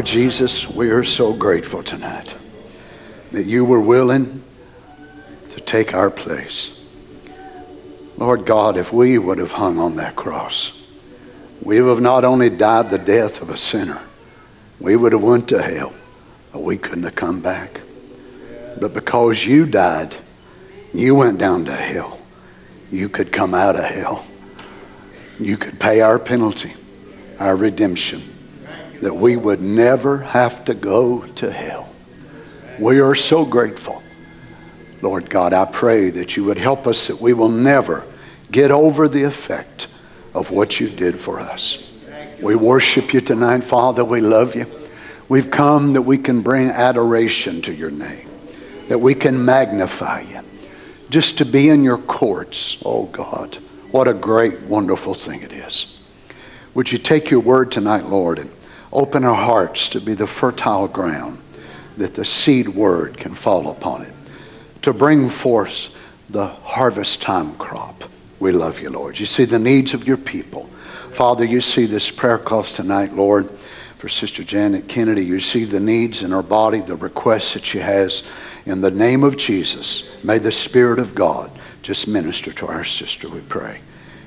Lord Jesus, we are so grateful tonight that you were willing to take our place. Lord God, if we would have hung on that cross, we would have not only died the death of a sinner, we would have went to hell, but we couldn't have come back. But because you died, you went down to hell. You could come out of hell. You could pay our penalty, our redemption, that we would never have to go to hell. We are so grateful. Lord God, I pray that you would help us that we will never get over the effect of what you did for us. We worship you tonight, Father. We love you. We've come that we can bring adoration to your name, that we can magnify you. Just to be in your courts, oh God, what a great, wonderful thing it is. Would you take your word tonight, Lord, and open our hearts to be the fertile ground that the seed word can fall upon it, to bring forth the harvest time crop. We love you, Lord. You see the needs of your people. Father, you see this prayer calls tonight, Lord, for Sister Janet Kennedy. You see the needs in her body, the requests that she has. In the name of Jesus, may the Spirit of God just minister to our sister, we pray.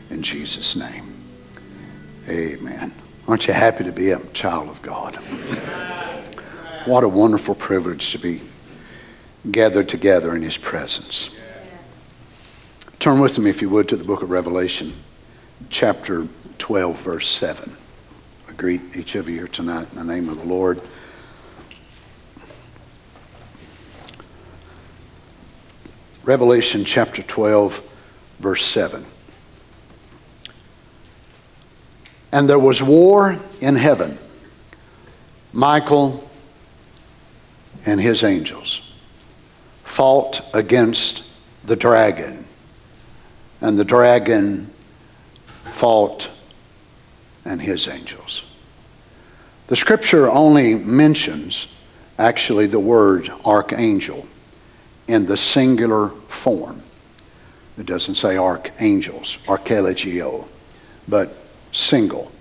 In Jesus' name. Amen. Aren't you happy to be a child of God? What a wonderful privilege to be gathered together in His presence. Turn with me, if you would, to the book of Revelation, chapter 12, verse 7. I greet each of you here tonight in the name of the Lord. Revelation chapter 12, verse 7. And there was war in heaven. Michael and his angels fought against the dragon. And the dragon fought and his angels. The scripture only mentions actually the word archangel in the singular form. It doesn't say archangels, archangel, but single.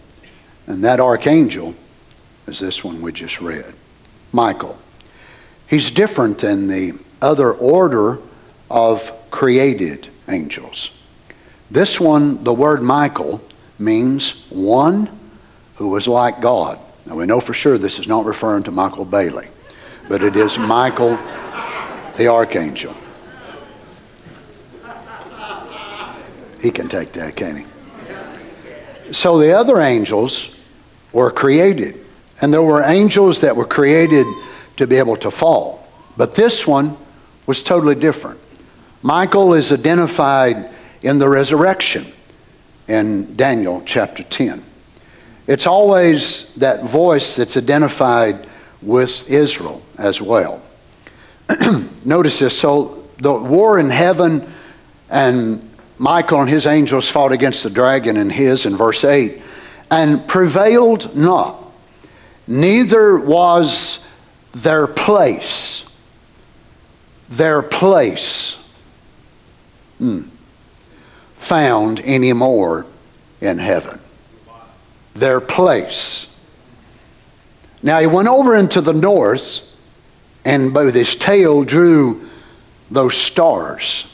And that archangel is this one we just read Michael. He's different than the other order of created angels. This one, the word Michael, means one who was like God. Now we know for sure this is not referring to Michael Bailey, but it is Michael the archangel. He can take that, can he? So the other angels were created, and there were angels that were created to be able to fall. But this one was totally different. Michael is identified in the resurrection in Daniel chapter 10. It's always that voice that's identified with Israel as well. Notice this. So the war in heaven and Michael and his angels fought against the dragon and his in verse 8 and prevailed not. Neither was their place, their place hmm, found anymore in heaven. Their place. Now he went over into the north and with his tail drew those stars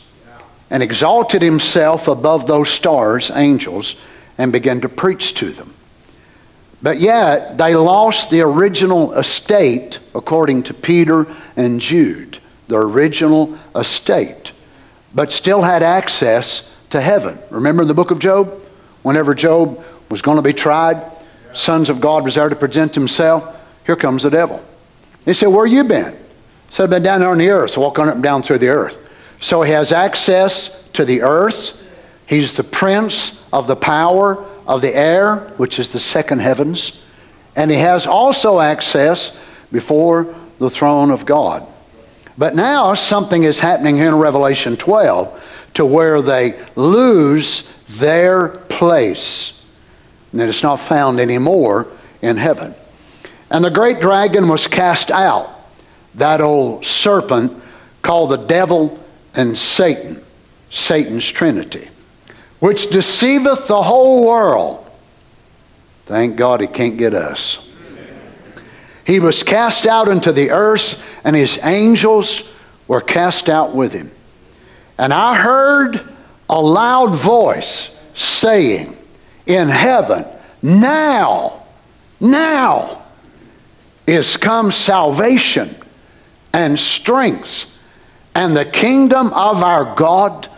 and exalted himself above those stars, angels, and began to preach to them. But yet, they lost the original estate, according to Peter and Jude, the original estate, but still had access to heaven. Remember in the book of Job? Whenever Job was going to be tried, sons of God was there to present himself. Here comes the devil. He said, Where you been? He said, I've been down there on the earth, walking up and down through the earth. So he has access to the earth. He's the prince of the power of the air, which is the second heavens. And he has also access before the throne of God. But now something is happening here in Revelation 12 to where they lose their place. And it's not found anymore in heaven. And the great dragon was cast out, that old serpent called the devil and Satan, Satan's trinity, which deceiveth the whole world. Thank God he can't get us. He was cast out into the earth, and his angels were cast out with him. And I heard a loud voice saying in heaven, Now, now is come salvation and strength and the kingdom of our God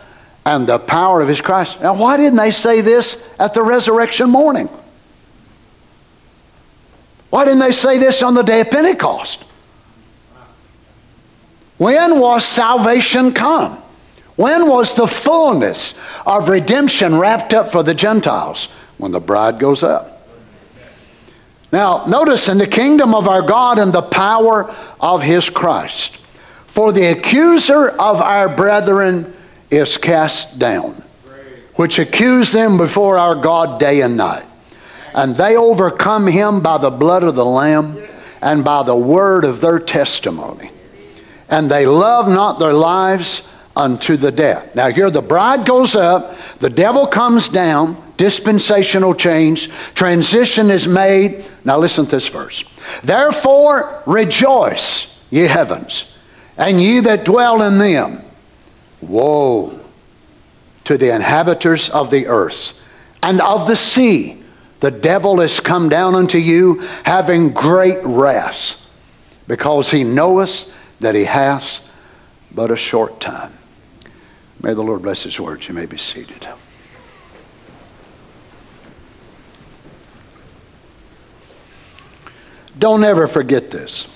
and the power of his Christ. Now, why didn't they say this at the resurrection morning? Why didn't they say this on the day of Pentecost? When was salvation come? When was the fullness of redemption wrapped up for the Gentiles? When the bride goes up. Now, notice in the kingdom of our God and the power of his Christ. For the accuser of our brethren is cast down, which accuse them before our God day and night. And they overcome him by the blood of the Lamb and by the word of their testimony and they love not their lives unto the death. Now, here the bride goes up, the devil comes down, dispensational change, transition is made. Now, listen to this verse. Therefore, rejoice, ye heavens, and ye that dwell in them. Woe to the inhabitants of the earth and of the sea. The devil is come down unto you, having great wrath, because he knoweth that he hath but a short time. May the Lord bless his words. You may be seated. Don't ever forget this.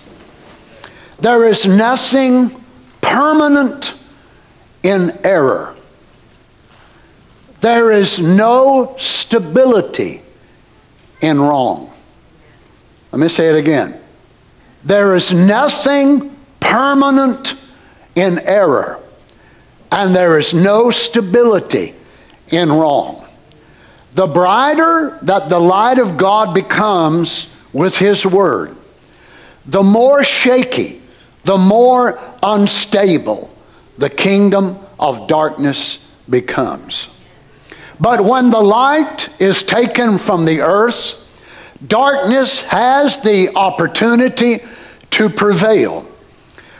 There is nothing permanent in error. There is no stability in wrong. Let me say it again. There is nothing permanent in error, and there is no stability in wrong. The brighter that the light of God becomes with His Word, the more shaky, the more unstable the kingdom of darkness becomes. But when the light is taken from the earth, darkness has the opportunity to prevail.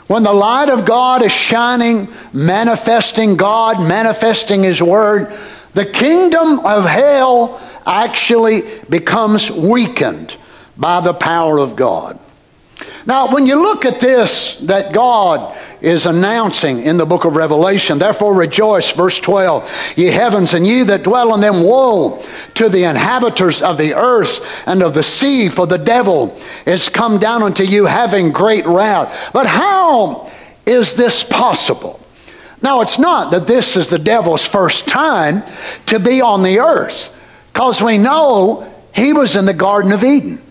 When the light of God is shining, manifesting God, manifesting His Word, the kingdom of hell actually becomes weakened by the power of God. Now, when you look at this that God is announcing in the book of Revelation, therefore rejoice, verse 12, ye heavens and ye that dwell in them, woe to the inhabitants of the earth and of the sea, for the devil is come down unto you having great wrath. But how is this possible? Now, it's not that this is the devil's first time to be on the earth, because we know he was in the Garden of Eden.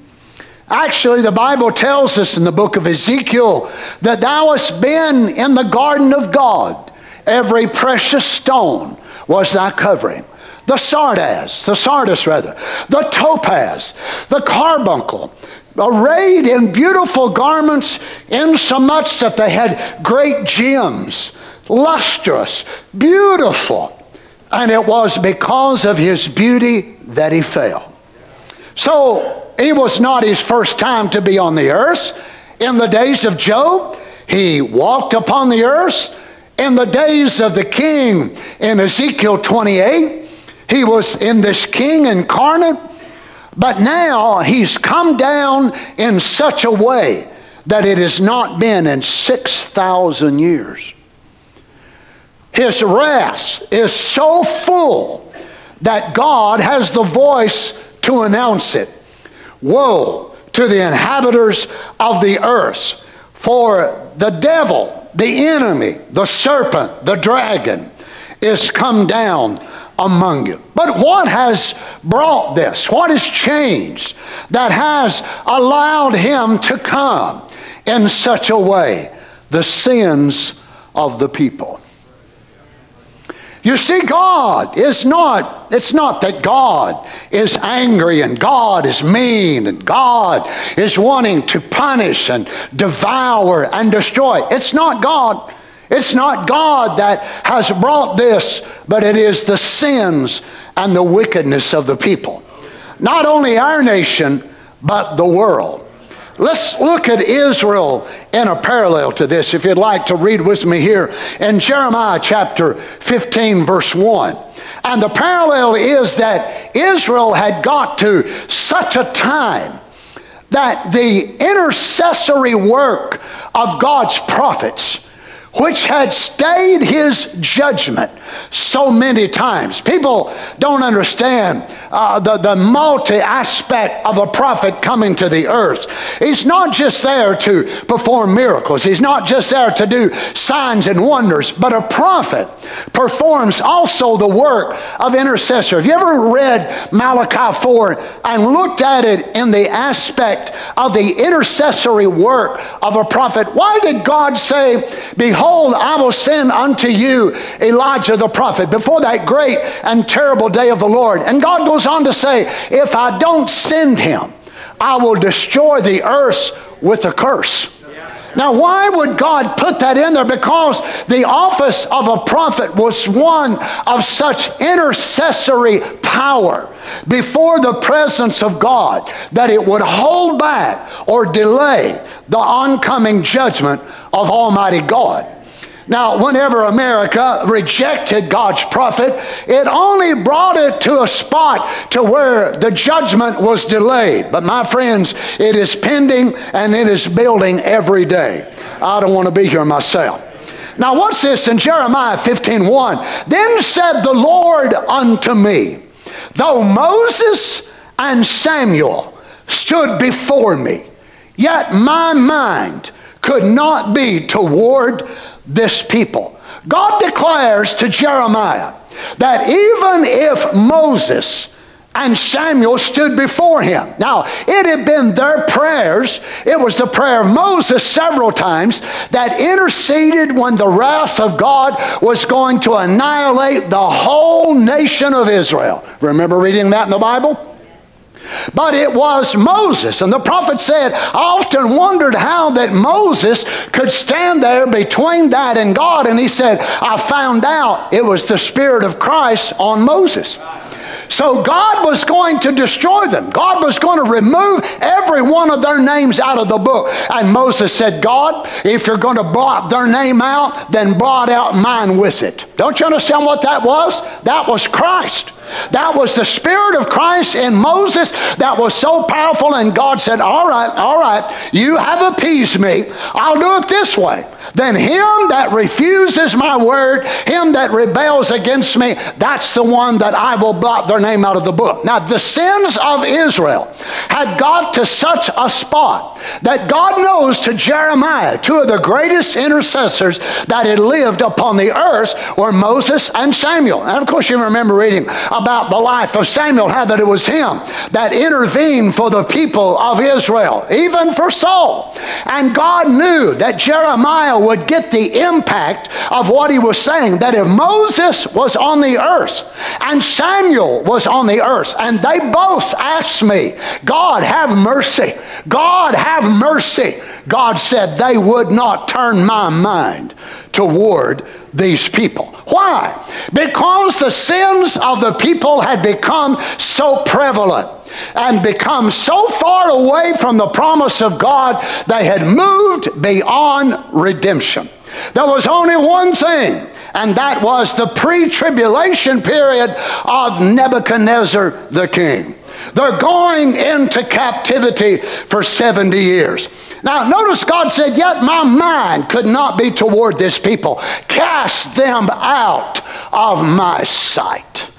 Actually, the Bible tells us in the book of Ezekiel that thou hast been in the garden of God. Every precious stone was thy covering. The sardas, the sardis rather, the topaz, the carbuncle, arrayed in beautiful garments, insomuch that they had great gems, lustrous, beautiful. And it was because of his beauty that he fell. So it was not his first time to be on the earth. In the days of Job, he walked upon the earth. In the days of the king in Ezekiel 28, he was in this king incarnate. But now he's come down in such a way that it has not been in 6,000 years. His wrath is so full that God has the voice to announce it. Woe to the inhabitants of the earth, for the devil, the enemy, the serpent, the dragon is come down among you. But what has brought this? What has changed that has allowed him to come in such a way? The sins of the people. You see, God is not, it's not that God is angry and God is mean and God is wanting to punish and devour and destroy. It's not God. It's not God that has brought this, but it is the sins and the wickedness of the people. Not only our nation, but the world. Let's look at Israel in a parallel to this, if you'd like to read with me here in Jeremiah chapter 15, verse 1. And the parallel is that Israel had got to such a time that the intercessory work of God's prophets which had stayed his judgment so many times. People don't understand uh, the, the multi aspect of a prophet coming to the earth. He's not just there to perform miracles, he's not just there to do signs and wonders, but a prophet performs also the work of intercessor. Have you ever read Malachi 4 and looked at it in the aspect of the intercessory work of a prophet? Why did God say, Behold, I will send unto you Elijah the prophet before that great and terrible day of the Lord? And God goes on to say, If I don't send him, I will destroy the earth with a curse. Now, why would God put that in there? Because the office of a prophet was one of such intercessory power before the presence of God that it would hold back or delay the oncoming judgment of Almighty God. Now, whenever America rejected God's prophet, it only brought it to a spot to where the judgment was delayed. But my friends, it is pending and it is building every day. I don't want to be here myself. Now, what's this in Jeremiah 15 1? Then said the Lord unto me, Though Moses and Samuel stood before me, yet my mind could not be toward this people. God declares to Jeremiah that even if Moses and Samuel stood before him. Now, it had been their prayers, it was the prayer of Moses several times that interceded when the wrath of God was going to annihilate the whole nation of Israel. Remember reading that in the Bible? But it was Moses. And the prophet said, I often wondered how that Moses could stand there between that and God. And he said, I found out it was the Spirit of Christ on Moses. So God was going to destroy them. God was going to remove every one of their names out of the book. And Moses said, God, if you're going to blot their name out, then blot out mine with it. Don't you understand what that was? That was Christ. That was the Spirit of Christ in Moses that was so powerful, and God said, All right, all right, you have appeased me. I'll do it this way. Then him that refuses my word, him that rebels against me, that's the one that I will blot their name out of the book. Now, the sins of Israel had got to such a spot that God knows to Jeremiah, two of the greatest intercessors that had lived upon the earth were Moses and Samuel. And of course, you remember reading about the life of Samuel, how that it was him that intervened for the people of Israel, even for Saul. And God knew that Jeremiah would get the impact of what he was saying. That if Moses was on the earth and Samuel was on the earth, and they both asked me, God, have mercy. God, have mercy. God said they would not turn my mind toward these people. Why? Because the sins of the people had become so prevalent and become so far away from the promise of God, they had moved beyond redemption. There was only one thing, and that was the pre tribulation period of Nebuchadnezzar the king. They're going into captivity for 70 years. Now, notice God said, Yet my mind could not be toward this people. Cast them out of my sight.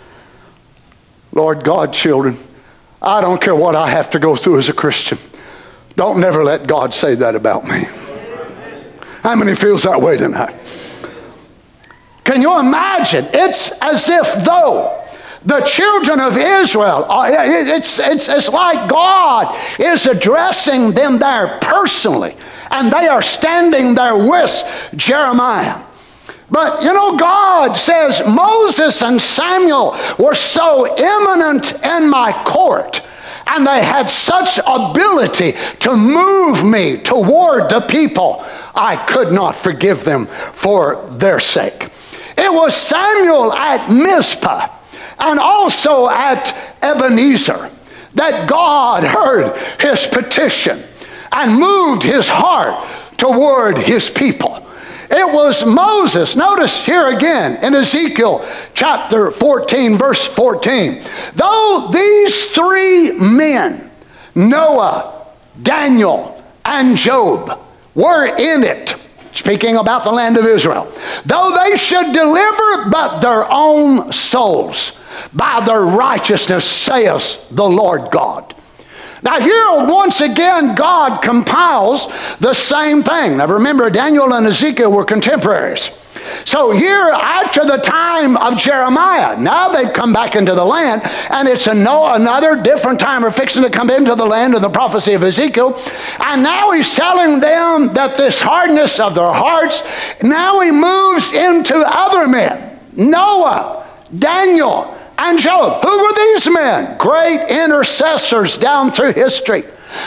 Lord God, children, I don't care what I have to go through as a Christian. Don't never let God say that about me. How many feels that way tonight? Can you imagine? It's as if though the children of Israel, uh, it's, it's, it's like God is addressing them there personally, and they are standing there with Jeremiah. But you know, God says Moses and Samuel were so eminent in my court and they had such ability to move me toward the people, I could not forgive them for their sake. It was Samuel at Mizpah and also at Ebenezer that God heard his petition and moved his heart toward his people. It was Moses. Notice here again in Ezekiel chapter 14, verse 14. Though these three men, Noah, Daniel, and Job, were in it, speaking about the land of Israel, though they should deliver but their own souls by their righteousness, saith the Lord God. Now, here once again, God compiles the same thing. Now, remember, Daniel and Ezekiel were contemporaries. So, here after the time of Jeremiah, now they've come back into the land, and it's a no, another different time. of fixing to come into the land of the prophecy of Ezekiel. And now he's telling them that this hardness of their hearts, now he moves into other men Noah, Daniel, and Job. Who were these men? Great intercessors down through history.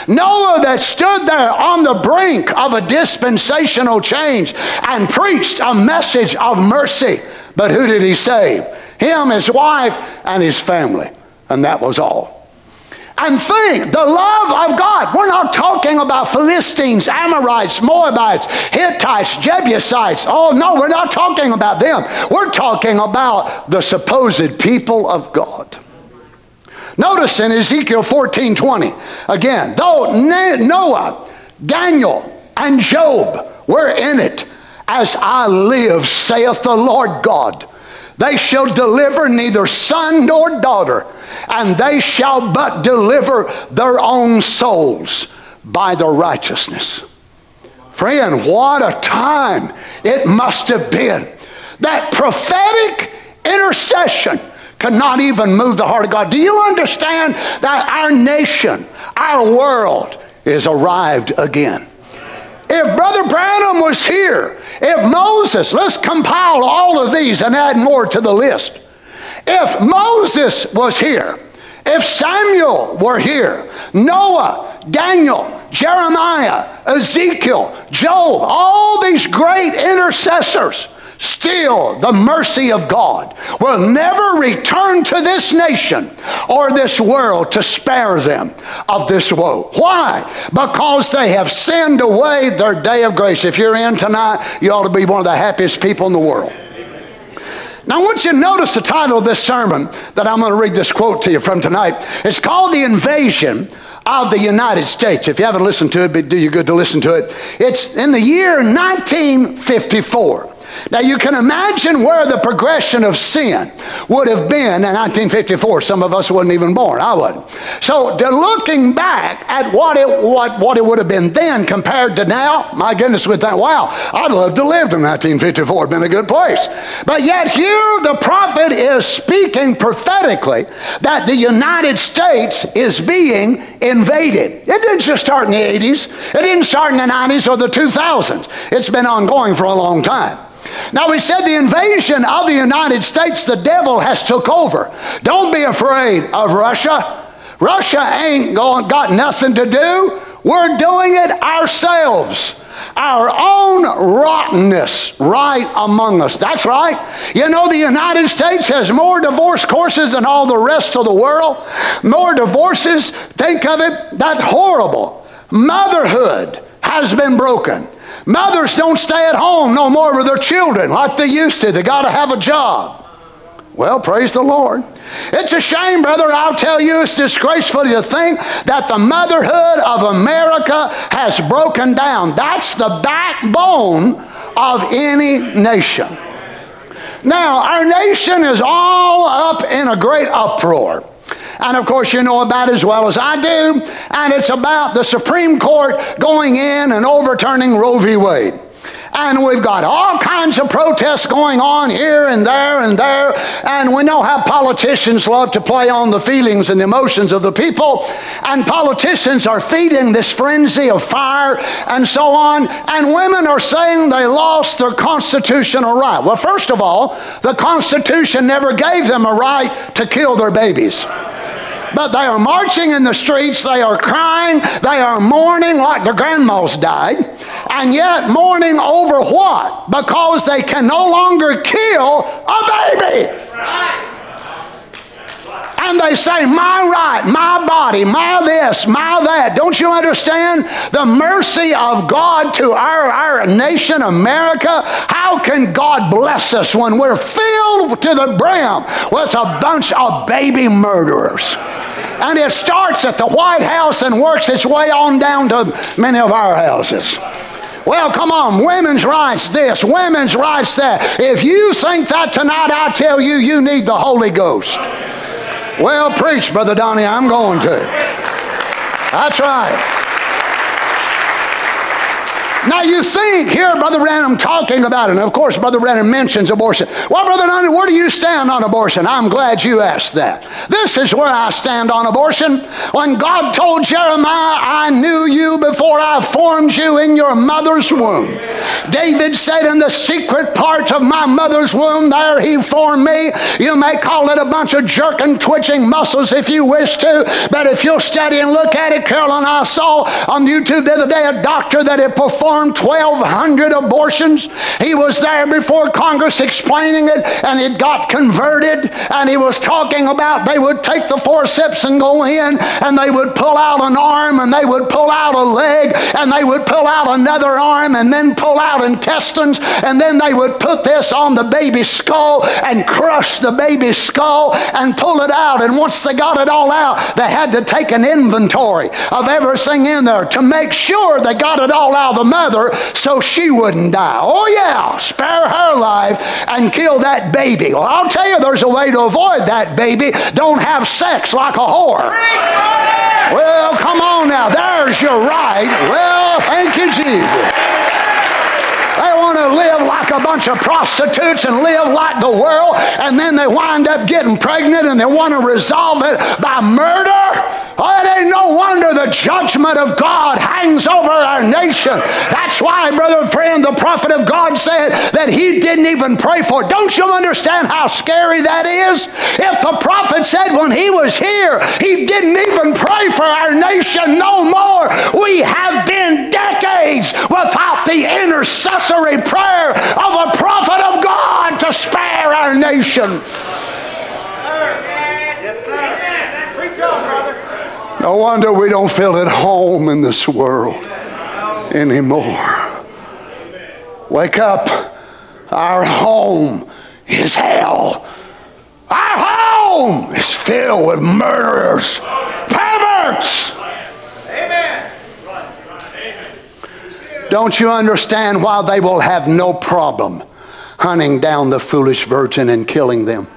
Noah that stood there on the brink of a dispensational change and preached a message of mercy. But who did he save? Him, his wife, and his family. And that was all and think the love of God. We're not talking about Philistines, Amorites, Moabites, Hittites, Jebusites. Oh, no, we're not talking about them. We're talking about the supposed people of God. Notice in Ezekiel 14 20, again, though Noah, Daniel, and Job were in it, as I live, saith the Lord God, they shall deliver neither son nor daughter and they shall but deliver their own souls by their righteousness. Friend, what a time it must have been. That prophetic intercession could not even move the heart of God. Do you understand that our nation, our world, is arrived again? If Brother Branham was here, if Moses, let's compile all of these and add more to the list. If Moses was here, if Samuel were here, Noah, Daniel, Jeremiah, Ezekiel, Job, all these great intercessors, still the mercy of God will never return to this nation or this world to spare them of this woe. Why? Because they have sinned away their day of grace. If you're in tonight, you ought to be one of the happiest people in the world. Now, I want you to notice the title of this sermon that I'm going to read this quote to you from tonight. It's called The Invasion of the United States. If you haven't listened to it, but do you good to listen to it. It's in the year 1954. Now you can imagine where the progression of sin would have been in 1954. Some of us wasn't even born. I wasn't. So looking back at what it what, what it would have been then compared to now, my goodness, with that, wow, I'd love to live in 1954. It'd been a good place. But yet here the prophet is speaking prophetically that the United States is being invaded. It didn't just start in the 80s. It didn't start in the 90s or the 2000s. It's been ongoing for a long time. Now we said the invasion of the United States, the devil has took over. Don't be afraid of Russia. Russia ain't going, got nothing to do. We're doing it ourselves. Our own rottenness right among us. That's right. You know, the United States has more divorce courses than all the rest of the world. More divorces. Think of it. That horrible. Motherhood has been broken. Mothers don't stay at home no more with their children like they used to. They got to have a job. Well, praise the Lord. It's a shame, brother. I'll tell you, it's disgraceful to think that the motherhood of America has broken down. That's the backbone of any nation. Now, our nation is all up in a great uproar. And of course, you know about as well as I do. And it's about the Supreme Court going in and overturning Roe v. Wade. And we've got all kinds of protests going on here and there and there. And we know how politicians love to play on the feelings and the emotions of the people. And politicians are feeding this frenzy of fire and so on. And women are saying they lost their constitutional right. Well, first of all, the Constitution never gave them a right to kill their babies. But they are marching in the streets, they are crying, they are mourning like their grandmas died, and yet mourning over what? Because they can no longer kill a baby. And they say, My right, my body, my this, my that. Don't you understand the mercy of God to our, our nation, America? How can God bless us when we're filled to the brim with a bunch of baby murderers? And it starts at the White House and works its way on down to many of our houses. Well, come on, women's rights this, women's rights that. If you think that tonight, I tell you, you need the Holy Ghost. Well, preach, Brother Donnie, I'm going to. That's right. Now you think here, Brother Branham talking about it, and of course, Brother Branham mentions abortion. Well, Brother Donnie, where do you stand on abortion? I'm glad you asked that. This is where I stand on abortion. When God told Jeremiah, I knew you before I formed you in your mother's womb. David said, In the secret part of my mother's womb, there he formed me. You may call it a bunch of jerking, twitching muscles if you wish to, but if you'll study and look at it, Carolyn, I saw on YouTube the other day a doctor that had performed performed 1,200 abortions. He was there before Congress explaining it, and it got converted. And he was talking about they would take the forceps and go in, and they would pull out an arm, and they would pull out a leg, and they would pull out another arm, and then pull out intestines, and then they would put this on the baby's skull and crush the baby's skull and pull it out. And once they got it all out, they had to take an inventory of everything in there to make sure they got it all out of the mother so she wouldn't die. Oh, yeah, spare her life and kill that baby. Well, I'll tell you, there's a way to avoid that baby. Don't have sex like a whore. Well, come on now. There's your right. Well, thank you, Jesus. They want to live like a bunch of prostitutes and live like the world, and then they wind up getting pregnant and they want to resolve it by murder. Oh, it ain't no wonder the judgment of God hangs over our nation. That's why, brother friend, the prophet of God said that he didn't even pray for it. Don't you understand how scary that is? If the prophet said when he was here, he didn't even pray for our nation no more, we have been decades without the intercessory prayer of a prophet of God to spare our nation. No wonder we don't feel at home in this world anymore. Wake up. Our home is hell. Our home is filled with murderers, perverts. Don't you understand why they will have no problem hunting down the foolish virgin and killing them?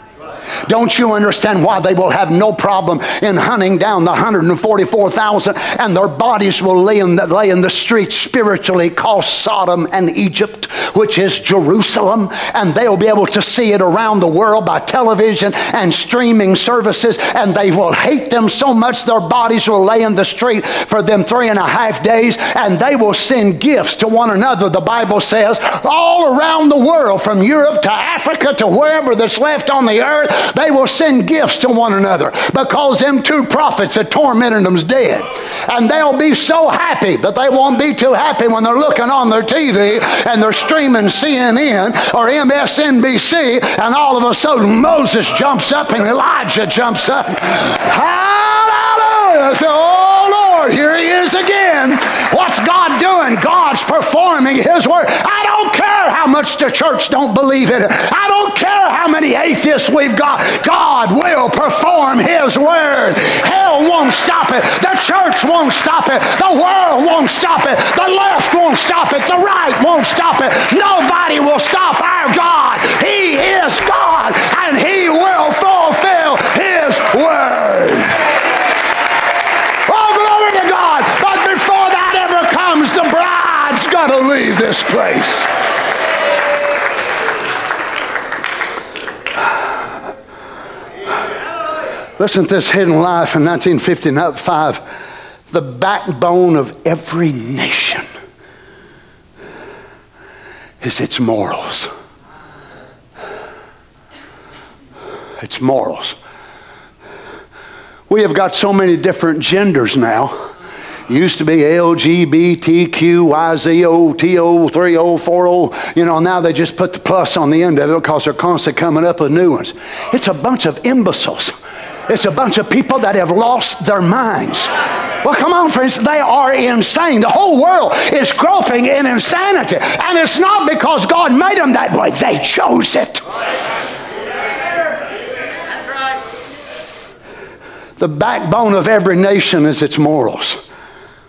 Don't you understand why they will have no problem in hunting down the 144,000 and their bodies will lay in, the, lay in the streets spiritually called Sodom and Egypt, which is Jerusalem, and they'll be able to see it around the world by television and streaming services, and they will hate them so much their bodies will lay in the street for them three and a half days, and they will send gifts to one another, the Bible says, all around the world, from Europe to Africa to wherever that's left on the earth they will send gifts to one another because them two prophets that tormented them's dead. And they'll be so happy, but they won't be too happy when they're looking on their TV and they're streaming CNN or MSNBC, and all of a sudden Moses jumps up and Elijah jumps up. Hallelujah! Oh Lord, here he is again. What's God doing? God's performing his word. I don't care much the church don't believe it. I don't care how many atheists we've got. God will perform his word. Hell won't stop it. The church won't stop it. The world won't stop it. The left won't stop it. The right won't stop it. Nobody will stop our God. He is God and he will fulfill his word. Oh, glory to God. But before that ever comes, the bride's got to leave this place. Listen to this hidden life in 1955. The backbone of every nation is its morals. It's morals. We have got so many different genders now. Used to be LGBTQ, YZO, TO, 30, 40, you know, now they just put the plus on the end of it because they're constantly coming up with new ones. It's a bunch of imbeciles. It's a bunch of people that have lost their minds. Well, come on, friends, they are insane. The whole world is groping in insanity. And it's not because God made them that way, they chose it. The backbone of every nation is its morals.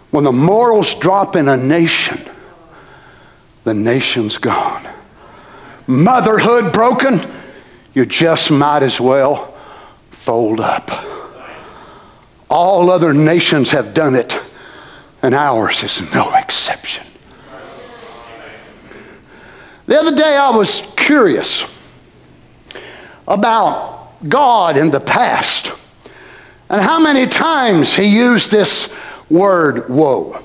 When the morals drop in a nation, the nation's gone. Motherhood broken, you just might as well fold up. All other nations have done it, and ours is no exception. The other day I was curious about God in the past and how many times he used this word, woe.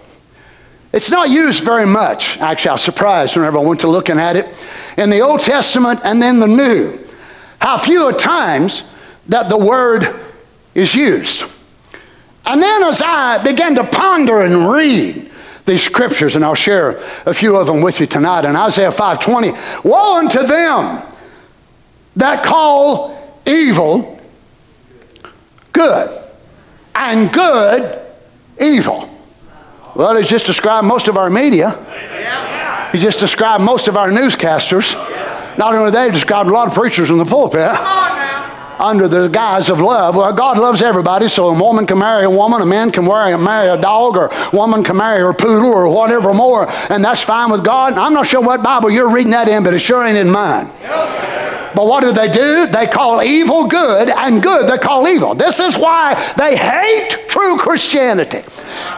It's not used very much. Actually, I was surprised whenever I went to looking at it in the Old Testament and then the New. How few times that the word is used. And then as I began to ponder and read these scriptures, and I'll share a few of them with you tonight in Isaiah 5:20, woe unto them that call evil good, and good, evil. Well, he's just described most of our media. He just described most of our newscasters. Not only that, he described a lot of preachers in the pulpit under the guise of love. Well, God loves everybody, so a woman can marry a woman, a man can marry, a marry a dog, or a woman can marry her poodle, or whatever more, and that's fine with God. I'm not sure what Bible you're reading that in, but it sure ain't in mine. But what do they do? They call evil good and good they call evil. This is why they hate true Christianity.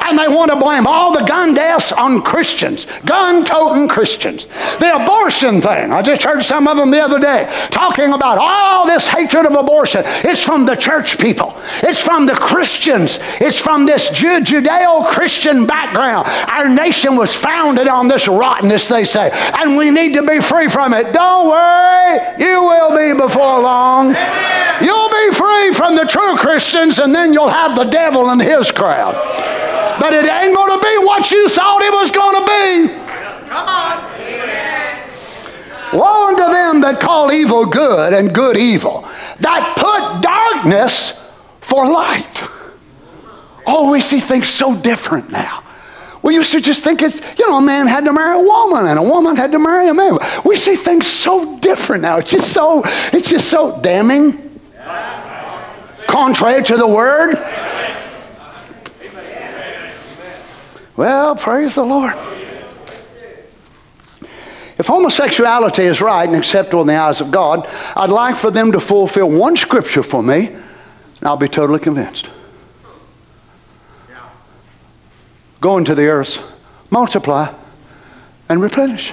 And they want to blame all the gun deaths on Christians, gun toting Christians. The abortion thing, I just heard some of them the other day talking about all this hatred of abortion. It's from the church people, it's from the Christians, it's from this Judeo Christian background. Our nation was founded on this rottenness, they say, and we need to be free from it. Don't worry, you will be before long. You'll be free from the true Christians, and then you'll have the devil and his crowd. But it ain't going to be what you thought it was going to be. Come on. Woe unto them that call evil good and good evil, that put darkness for light. Oh, we see things so different now. We used to just think it's, you know, a man had to marry a woman and a woman had to marry a man. We see things so different now. It's just so, it's just so damning. Contrary to the word. Well, praise the Lord. If homosexuality is right and acceptable in the eyes of God, I'd like for them to fulfill one scripture for me, and I'll be totally convinced. Go into the earth, multiply, and replenish.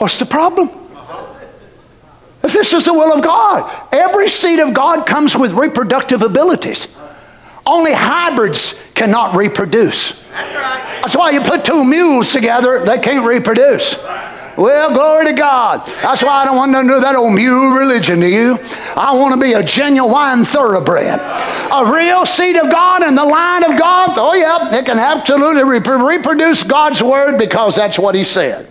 What's the problem? If this is the will of God, every seed of God comes with reproductive abilities. Only hybrids cannot reproduce. That's right. That's why you put two mules together, they can't reproduce. Well, glory to God. That's why I don't want to do that old mule religion to you. I want to be a genuine thoroughbred. A real seed of God and the line of God. Oh, yeah, it can absolutely reproduce God's word because that's what He said.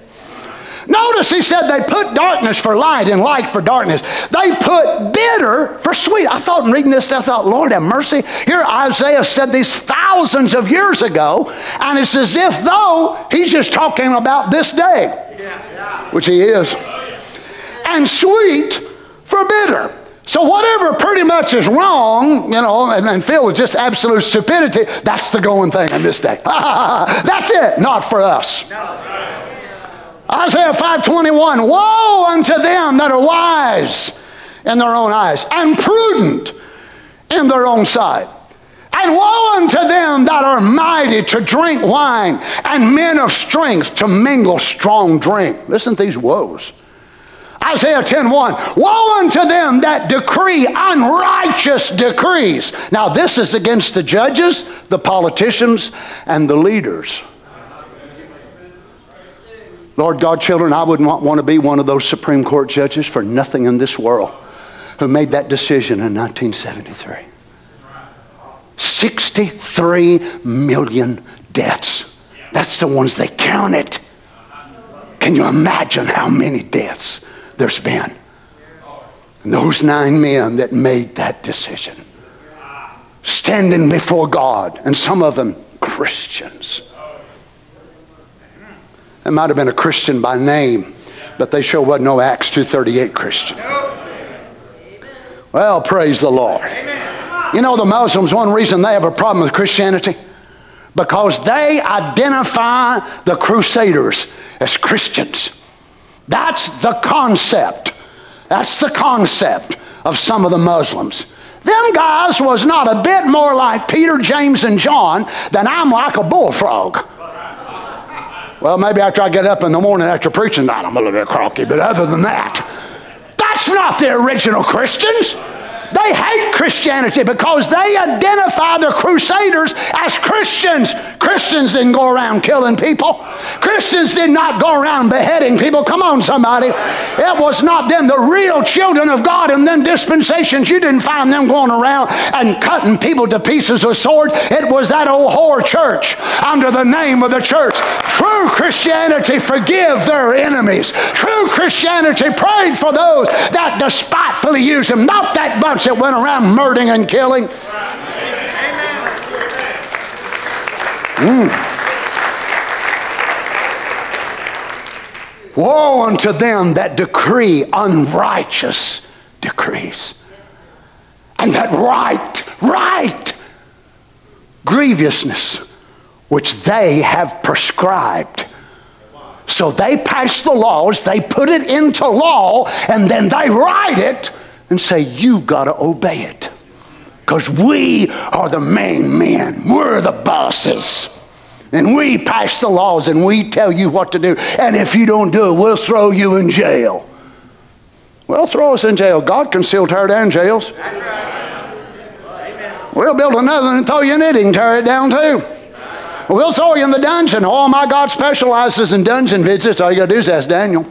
Notice he said they put darkness for light and light for darkness. They put bitter for sweet. I thought in reading this, I thought, Lord have mercy. Here Isaiah said these thousands of years ago, and it's as if though he's just talking about this day, which he is. And sweet for bitter. So whatever pretty much is wrong, you know, and, and filled with just absolute stupidity, that's the going thing in this day. that's it, not for us. Isaiah 5:21, woe unto them that are wise in their own eyes and prudent in their own sight. And woe unto them that are mighty to drink wine, and men of strength to mingle strong drink. Listen to these woes. Isaiah 10 1. Woe unto them that decree unrighteous decrees. Now, this is against the judges, the politicians, and the leaders. Lord God, children, I would not want to be one of those Supreme Court judges for nothing in this world who made that decision in 1973. 63 million deaths. That's the ones they counted. Can you imagine how many deaths there's been? And those nine men that made that decision, standing before God, and some of them Christians. It might have been a Christian by name, but they sure wasn't no Acts 238 Christian. Well, praise the Lord. You know, the Muslims, one reason they have a problem with Christianity? Because they identify the Crusaders as Christians. That's the concept. That's the concept of some of the Muslims. Them guys was not a bit more like Peter, James, and John than I'm like a bullfrog. Well, maybe after I get up in the morning after preaching that, I'm a little bit croaky, but other than that, that's not the original Christians. They hate Christianity because they identify the Crusaders as Christians. Christians didn't go around killing people. Christians did not go around beheading people. Come on, somebody. It was not them. The real children of God in then dispensations, you didn't find them going around and cutting people to pieces with swords. It was that old whore church under the name of the church. True Christianity forgive their enemies. True Christianity prayed for those that despitefully use them. Not that bunch that went around murdering and killing. Mm. Woe unto them that decree unrighteous decrees. And that write, write grievousness which they have prescribed. So they pass the laws, they put it into law, and then they write it and say, You got to obey it. Because we are the main men, we're the bosses. And we pass the laws and we tell you what to do. And if you don't do it, we'll throw you in jail. Well, throw us in jail. God can still tear down jails. We'll build another and throw you in it. Can tear it down too. We'll throw you in the dungeon. Oh, my God specializes in dungeon visits. All you got to do is ask Daniel.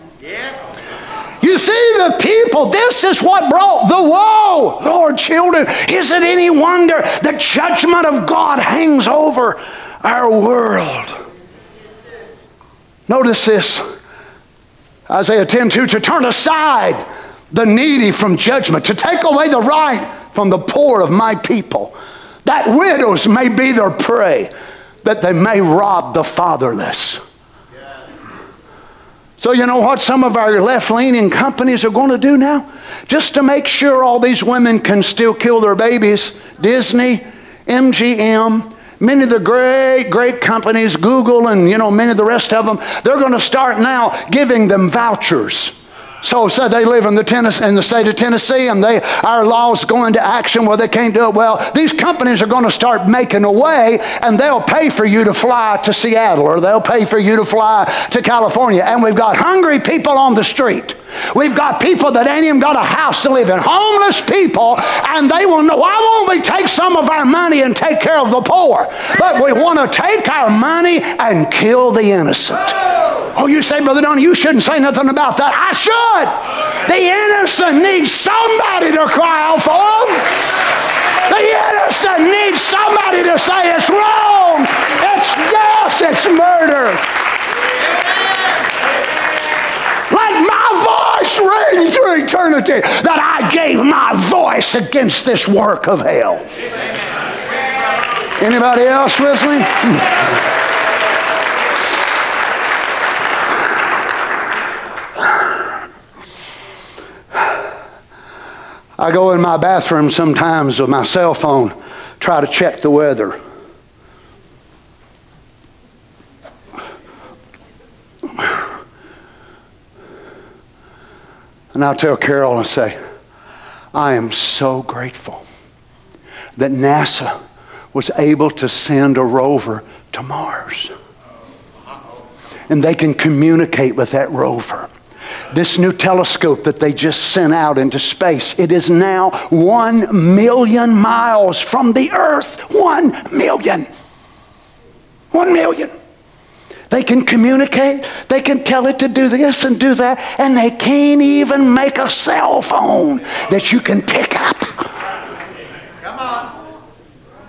You see, the people, this is what brought the woe. Lord, children, is it any wonder the judgment of God hangs over our world? Notice this Isaiah 10 2 to turn aside the needy from judgment, to take away the right from the poor of my people, that widows may be their prey, that they may rob the fatherless. So, you know what some of our left leaning companies are going to do now? Just to make sure all these women can still kill their babies, Disney, MGM, many of the great, great companies, Google, and you know, many of the rest of them, they're going to start now giving them vouchers so say they live in the, Tennessee, in the state of Tennessee and they, our laws go into action where they can't do it. Well, these companies are going to start making a way and they'll pay for you to fly to Seattle or they'll pay for you to fly to California. And we've got hungry people on the street. We've got people that ain't even got a house to live in, homeless people, and they will know, why won't we take some of our money and take care of the poor? But we want to take our money and kill the innocent. Oh, you say, Brother Donnie, you shouldn't say nothing about that. I should. The innocent needs somebody to cry out for them. The innocent needs somebody to say it's wrong, it's death, it's murder. Like my voice rings through eternity, that I gave my voice against this work of hell. Anybody else listening? I go in my bathroom sometimes with my cell phone, try to check the weather. And I'll tell Carol and say, I am so grateful that NASA was able to send a rover to Mars. And they can communicate with that rover. This new telescope that they just sent out into space, it is now one million miles from the Earth. One million. One million. They can communicate, they can tell it to do this and do that, and they can't even make a cell phone that you can pick up. Come on.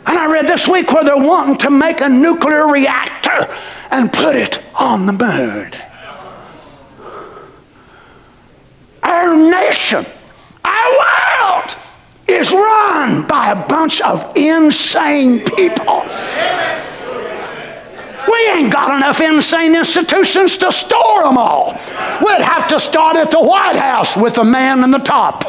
And I read this week where they're wanting to make a nuclear reactor and put it on the moon. Our nation, our world is run by a bunch of insane people. We ain't got enough insane institutions to store them all. We'd have to start at the White House with the man in the top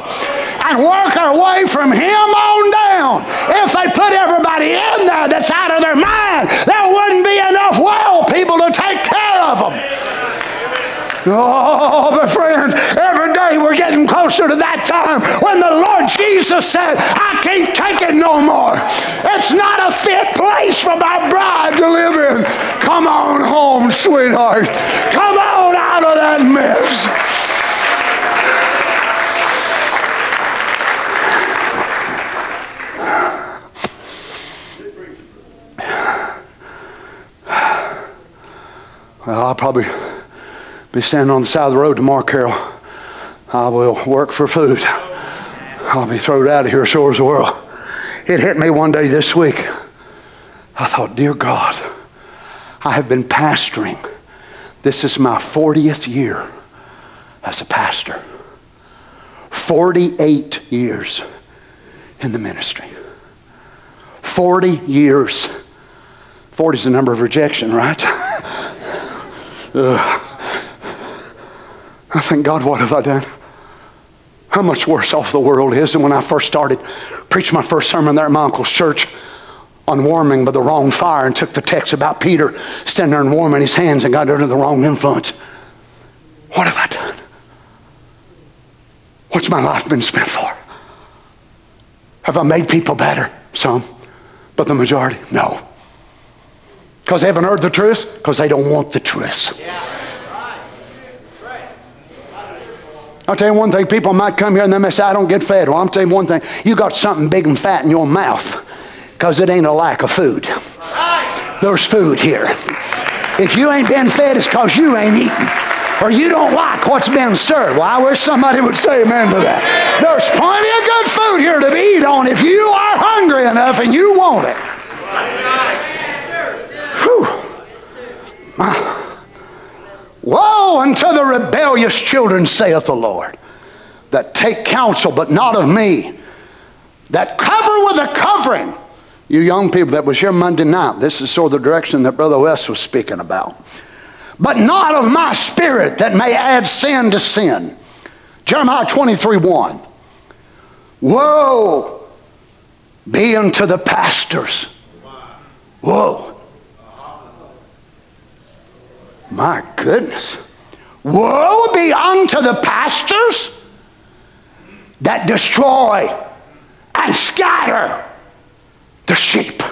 and work our way from him on down. If they put everybody in there that's out of their mind, there wouldn't be enough well people to take care of them. Oh, but friends, every getting closer to that time when the Lord Jesus said, I can't take it no more. It's not a fit place for my bride to live in. Come on home, sweetheart. Come on out of that mess. Well, I'll probably be standing on the side of the road tomorrow, Carol. I will work for food. I'll be thrown out of here as sure as the world. It hit me one day this week. I thought, dear God, I have been pastoring. This is my 40th year as a pastor. 48 years in the ministry. 40 years. 40 is the number of rejection, right? I think, God, what have I done? How much worse off the world is than when I first started preaching my first sermon there at my uncle's church on warming by the wrong fire and took the text about Peter standing there and warming his hands and got under the wrong influence. What have I done? What's my life been spent for? Have I made people better? Some. But the majority? No. Because they haven't heard the truth? Because they don't want the truth. Yeah. I'll tell you one thing, people might come here and they may say, I don't get fed. Well, I'm tell you one thing, you got something big and fat in your mouth because it ain't a lack of food. There's food here. If you ain't been fed, it's because you ain't eaten. Or you don't like what's been served. Well, I wish somebody would say amen to that. There's plenty of good food here to be eat on if you are hungry enough and you want it. Whew. My. Woe unto the rebellious children, saith the Lord, that take counsel, but not of me, that cover with a covering. You young people that was here Monday night, this is sort of the direction that Brother West was speaking about. But not of my spirit that may add sin to sin. Jeremiah 23 1. Woe be unto the pastors. Woe my goodness. Woe be unto the pastors that destroy and scatter the sheep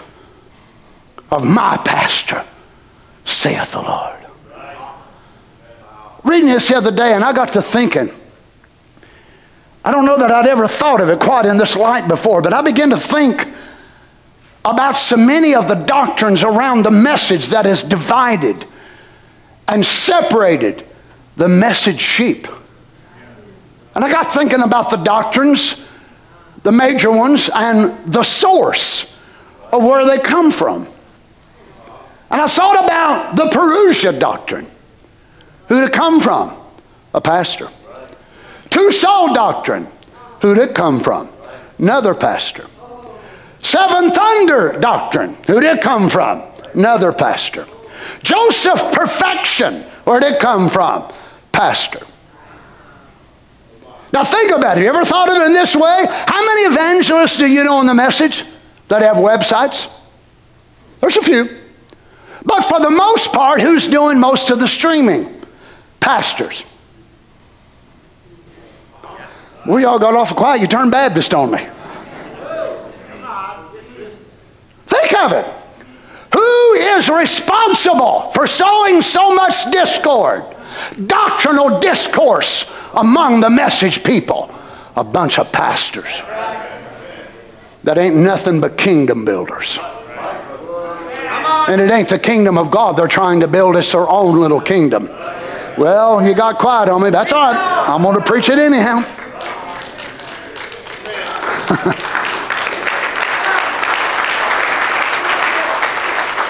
of my pastor, saith the Lord. Reading this the other day, and I got to thinking. I don't know that I'd ever thought of it quite in this light before, but I began to think about so many of the doctrines around the message that is divided and separated the message sheep. And I got thinking about the doctrines, the major ones, and the source of where they come from. And I thought about the Parousia doctrine. Who'd it come from? A pastor. Two soul doctrine. Who'd it come from? Another pastor. Seven thunder doctrine. Who'd it come from? Another pastor. Joseph perfection, where'd it come from? Pastor. Now think about it. You ever thought of it in this way? How many evangelists do you know in the message that have websites? There's a few. But for the most part, who's doing most of the streaming? Pastors. We all got off quiet. You turned Baptist on me. Think of it. Who is responsible for sowing so much discord, doctrinal discourse among the message people? A bunch of pastors that ain't nothing but kingdom builders. And it ain't the kingdom of God. They're trying to build us their own little kingdom. Well, you got quiet on me. That's all right. I'm going to preach it anyhow.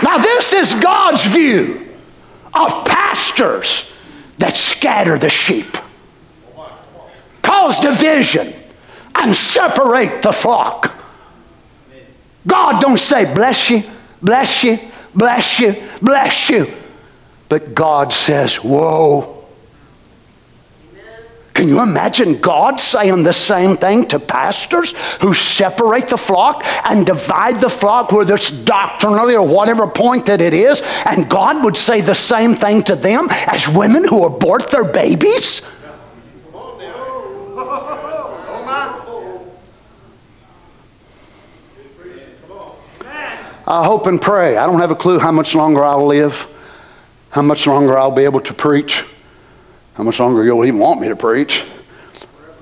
now, this is God's view of pastors that scatter the sheep, cause division, and separate the flock. God don't say, bless you, bless you, bless you, bless you. But God says, woe. Can you imagine God saying the same thing to pastors who separate the flock and divide the flock, whether it's doctrinally or whatever point that it is? And God would say the same thing to them as women who abort their babies? I hope and pray. I don't have a clue how much longer I'll live, how much longer I'll be able to preach, how much longer you'll even want me to preach.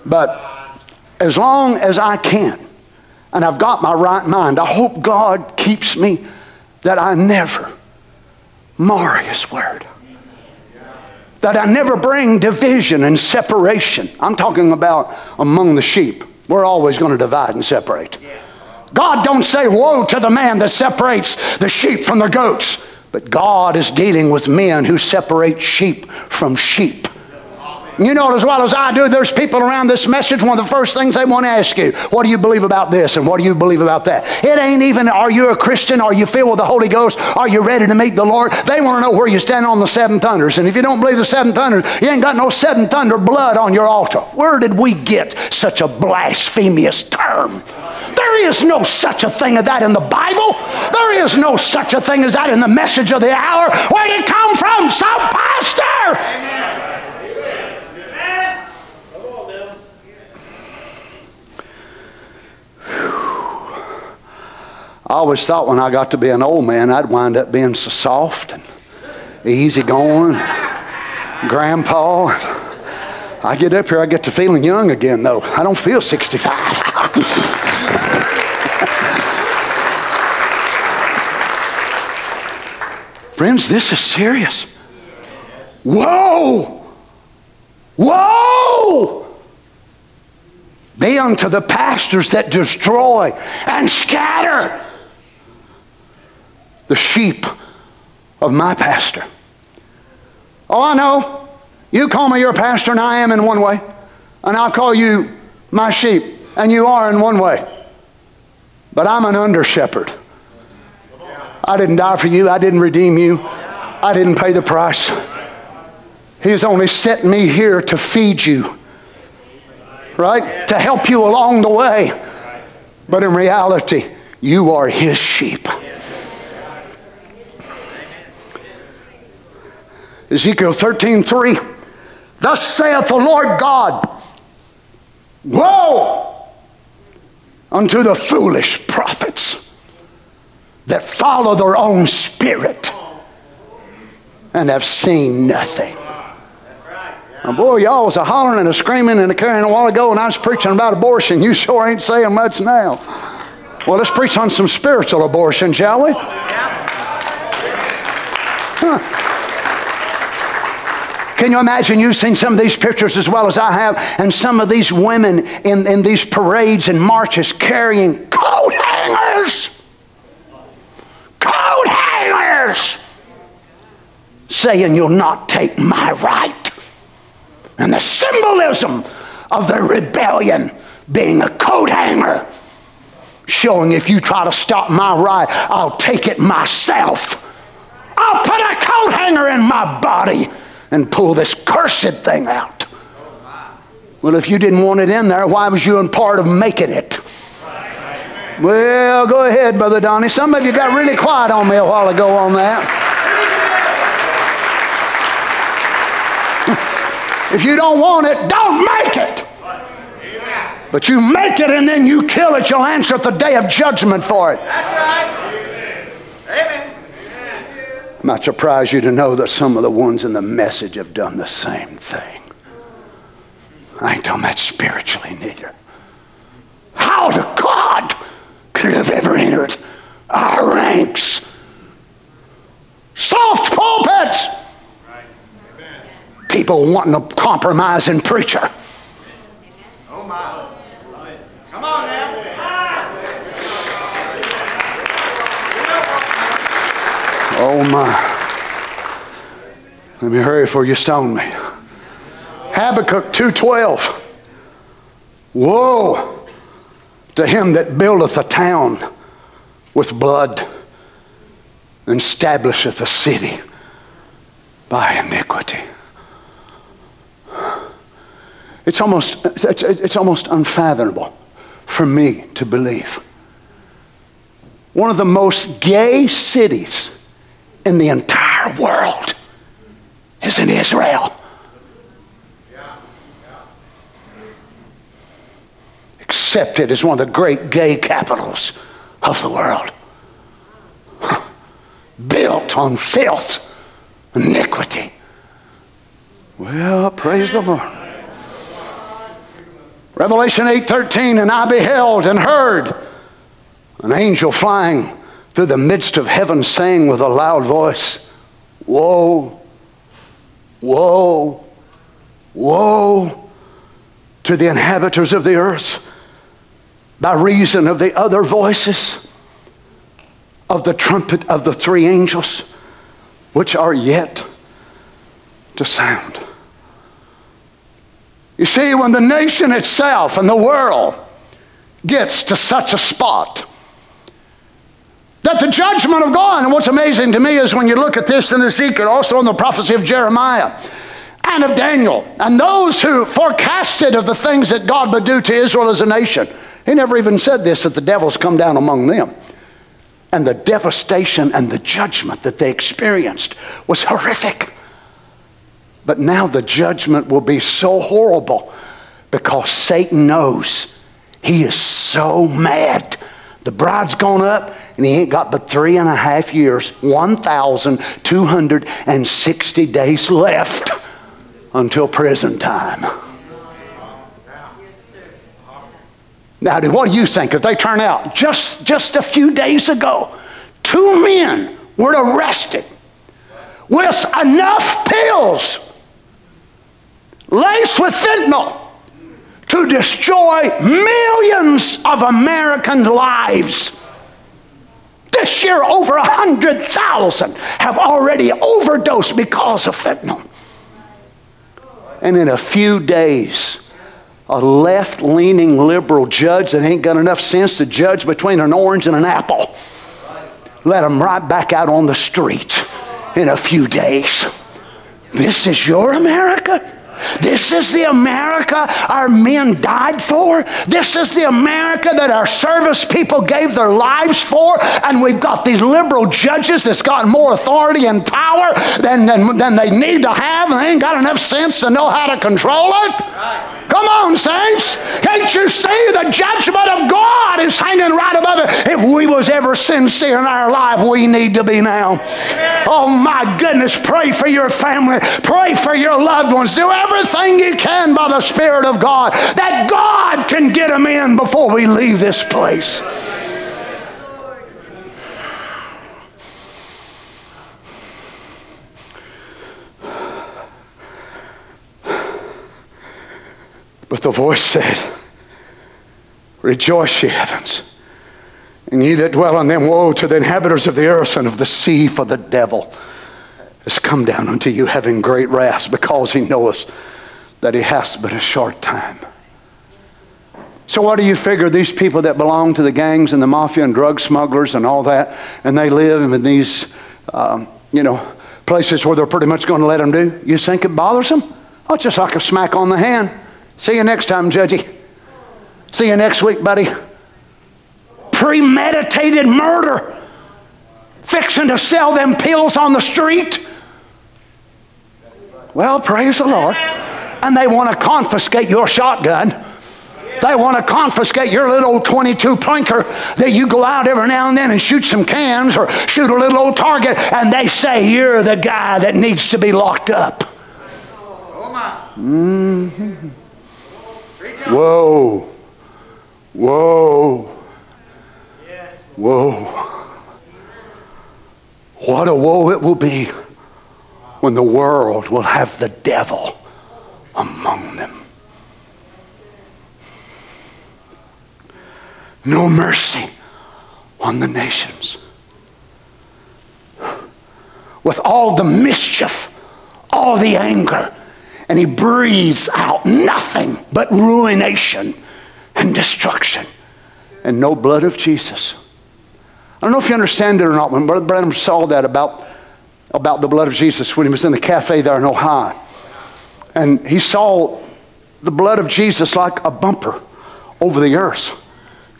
But as long as I can, and I've got my right mind, I hope God keeps me that I never mar His word. That I never bring division and separation. I'm talking about among the sheep. We're always going to divide and separate. God don't say woe to the man that separates the sheep from the goats. But God is dealing with men who separate sheep from sheep. You know as well as I do, there's people around this message, one of the first things they want to ask you, what do you believe about this and what do you believe about that? It ain't even, are you a Christian? Are you filled with the Holy Ghost? Are you ready to meet the Lord? They want to know where you stand on the seven thunders. And if you don't believe the seven thunders, you ain't got no seven thunder blood on your altar. Where did we get such a blasphemous term? There is no such a thing as that in the Bible. There is no such a thing as that in the message of the hour. Where did it come from? Some pastor. Amen. I always thought when I got to be an old man, I'd wind up being so soft and easy going. Grandpa. I get up here, I get to feeling young again, though. I don't feel 65. Friends, this is serious. Woe! Woe! Be unto the pastors that destroy and scatter the sheep of my pastor. Oh, I know. You call me your pastor, and I am in one way. And I'll call you my sheep, and you are in one way. But I'm an under shepherd. I didn't die for you, I didn't redeem you, I didn't pay the price. He He's only set me here to feed you, right? To help you along the way. But in reality, you are His sheep. Ezekiel 13 3. Thus saith the Lord God, Woe unto the foolish prophets that follow their own spirit and have seen nothing. Now, boy, y'all was a hollering and a screaming and a carrying a while ago, and I was preaching about abortion. You sure ain't saying much now. Well, let's preach on some spiritual abortion, shall we? Huh. Can you imagine you've seen some of these pictures as well as I have, and some of these women in, in these parades and marches carrying coat hangers? Coat hangers! Saying, You'll not take my right. And the symbolism of the rebellion being a coat hanger, showing if you try to stop my right, I'll take it myself. I'll put a coat hanger in my body and pull this cursed thing out. Well, if you didn't want it in there, why was you in part of making it? Well, go ahead, Brother Donnie. Some of you got really quiet on me a while ago on that. if you don't want it, don't make it. But you make it and then you kill it, you'll answer at the day of judgment for it. Might surprise you to know that some of the ones in the message have done the same thing. I ain't done that spiritually neither. How to God could have ever entered our ranks? Soft pulpits. People wanting a compromising preacher. Oh my. Come on now. Oh my. Let me hurry before you stone me. Habakkuk 2:12. Woe to him that buildeth a town with blood and establisheth a city by iniquity. It's almost, it's, it's almost unfathomable for me to believe. One of the most gay cities in the entire world is in Israel. Accepted as one of the great gay capitals of the world. Built on filth, iniquity. Well, praise the Lord. Revelation 8:13 and I beheld and heard an angel flying through the midst of heaven saying with a loud voice, Woe, woe, woe to the inhabitants of the earth by reason of the other voices of the trumpet of the three angels which are yet to sound. You see, when the nation itself and the world gets to such a spot that the judgment of God, and what's amazing to me is when you look at this in the Ezekiel, also in the prophecy of Jeremiah and of Daniel, and those who forecasted of the things that God would do to Israel as a nation, he never even said this that the devil's come down among them. And the devastation and the judgment that they experienced was horrific. But now the judgment will be so horrible because Satan knows he is so mad. The bride's gone up and he ain't got but three and a half years, 1,260 days left until prison time. Now, what do you think if they turn out? Just, just a few days ago, two men were arrested with enough pills laced with fentanyl to destroy millions of American lives. This year, over 100,000 have already overdosed because of fentanyl. And in a few days, a left leaning liberal judge that ain't got enough sense to judge between an orange and an apple let them right back out on the street in a few days. This is your America? This is the America our men died for. This is the America that our service people gave their lives for. And we've got these liberal judges that's got more authority and power than, than, than they need to have, and they ain't got enough sense to know how to control it. Come on, saints. Can't you see the judgment of God is hanging right above it? If we was ever sincere in our life, we need to be now. Oh my goodness, pray for your family. Pray for your loved ones. Do everything you can by the Spirit of God that God can get them in before we leave this place. But the voice said, Rejoice, ye heavens, and ye that dwell on them, woe to the inhabitants of the earth and of the sea, for the devil has come down unto you having great wrath, because he knoweth that he hath but a short time. So, what do you figure these people that belong to the gangs and the mafia and drug smugglers and all that, and they live in these, um, you know, places where they're pretty much going to let them do? You think it bothers them? Oh, it's just like a smack on the hand. See you next time, Judgy. See you next week, buddy. Premeditated murder. Fixing to sell them pills on the street. Well, praise the Lord. And they want to confiscate your shotgun. They want to confiscate your little old 22 plinker that you go out every now and then and shoot some cans or shoot a little old target, and they say you're the guy that needs to be locked up. Mm-hmm. Woe. Woe. Woe. What a woe it will be when the world will have the devil among them. No mercy on the nations. With all the mischief, all the anger, and he breathes out nothing but ruination and destruction. And no blood of Jesus. I don't know if you understand it or not. When Brother Branham saw that about, about the blood of Jesus when he was in the cafe there in Ohio, and he saw the blood of Jesus like a bumper over the earth.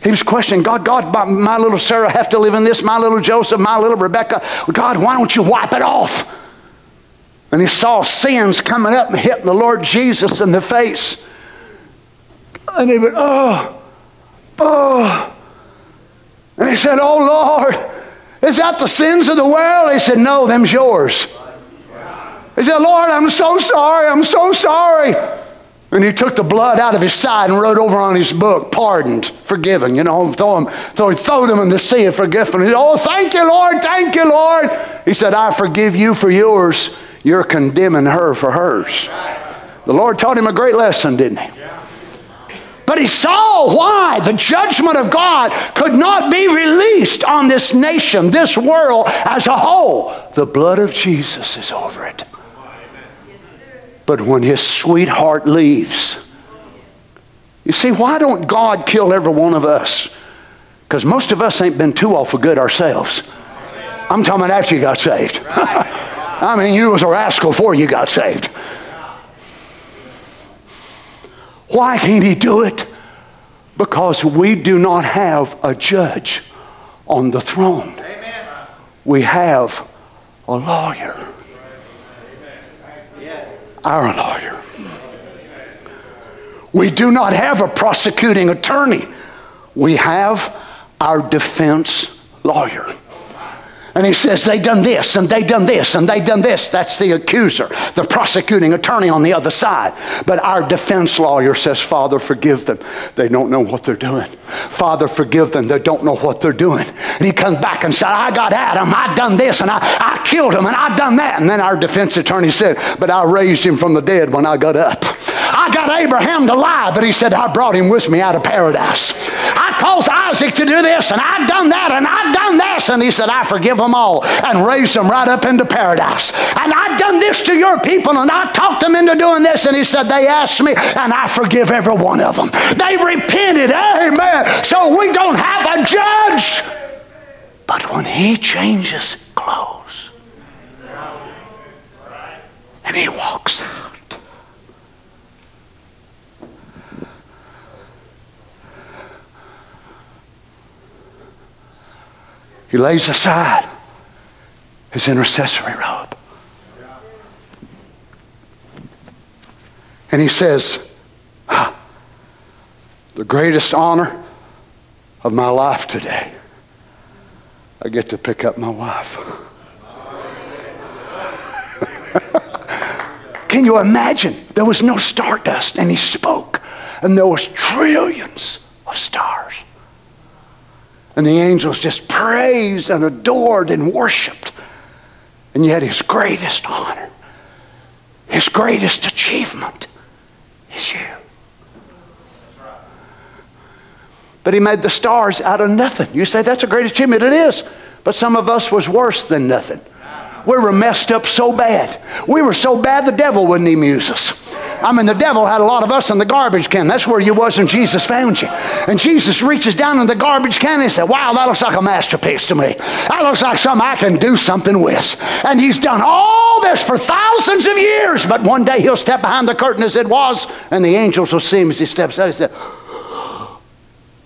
He was questioning God, God, my, my little Sarah have to live in this, my little Joseph, my little Rebecca. God, why don't you wipe it off? And he saw sins coming up and hitting the Lord Jesus in the face. And he went, oh, oh. And he said, oh Lord, is that the sins of the world? He said, no, them's yours. He said, Lord, I'm so sorry, I'm so sorry. And he took the blood out of his side and wrote over on his book, pardoned, forgiven, you know, throw him, he threw him in the sea of forgiveness. Oh, thank you, Lord, thank you, Lord. He said, I forgive you for yours. You're condemning her for hers. The Lord taught him a great lesson, didn't he? But he saw why the judgment of God could not be released on this nation, this world as a whole. The blood of Jesus is over it. But when his sweetheart leaves, you see, why don't God kill every one of us? Because most of us ain't been too awful good ourselves. I'm talking about after you got saved. I mean, you was a rascal before you got saved. Why can't he do it? Because we do not have a judge on the throne. Amen. We have a lawyer. Our lawyer. We do not have a prosecuting attorney. We have our defense lawyer. And he says, they done this, and they done this, and they done this. That's the accuser, the prosecuting attorney on the other side. But our defense lawyer says, Father, forgive them. They don't know what they're doing. Father, forgive them. They don't know what they're doing. And he comes back and said, I got Adam. I done this, and I, I killed him, and I done that. And then our defense attorney said, But I raised him from the dead when I got up. I got Abraham to lie, but he said, I brought him with me out of paradise. I caused Isaac to do this, and I done that, and I done this. And he said, I forgive them all and raised them right up into paradise. And I've done this to your people, and I talked them into doing this. And he said, They asked me, and I forgive every one of them. They repented. Amen. So we don't have a judge. But when he changes clothes and he walks out, He lays aside his intercessory robe. And he says, ah, The greatest honor of my life today, I get to pick up my wife. Can you imagine? There was no stardust, and he spoke, and there was trillions of stars. And the angels just praised and adored and worshiped. And yet, his greatest honor, his greatest achievement is you. But he made the stars out of nothing. You say that's a great achievement. It is. But some of us was worse than nothing. We were messed up so bad. We were so bad the devil wouldn't even use us. I mean, the devil had a lot of us in the garbage can. That's where you was when Jesus found you. And Jesus reaches down in the garbage can and he said, Wow, that looks like a masterpiece to me. That looks like something I can do something with. And he's done all this for thousands of years. But one day he'll step behind the curtain as it was, and the angels will see him as he steps out. He said,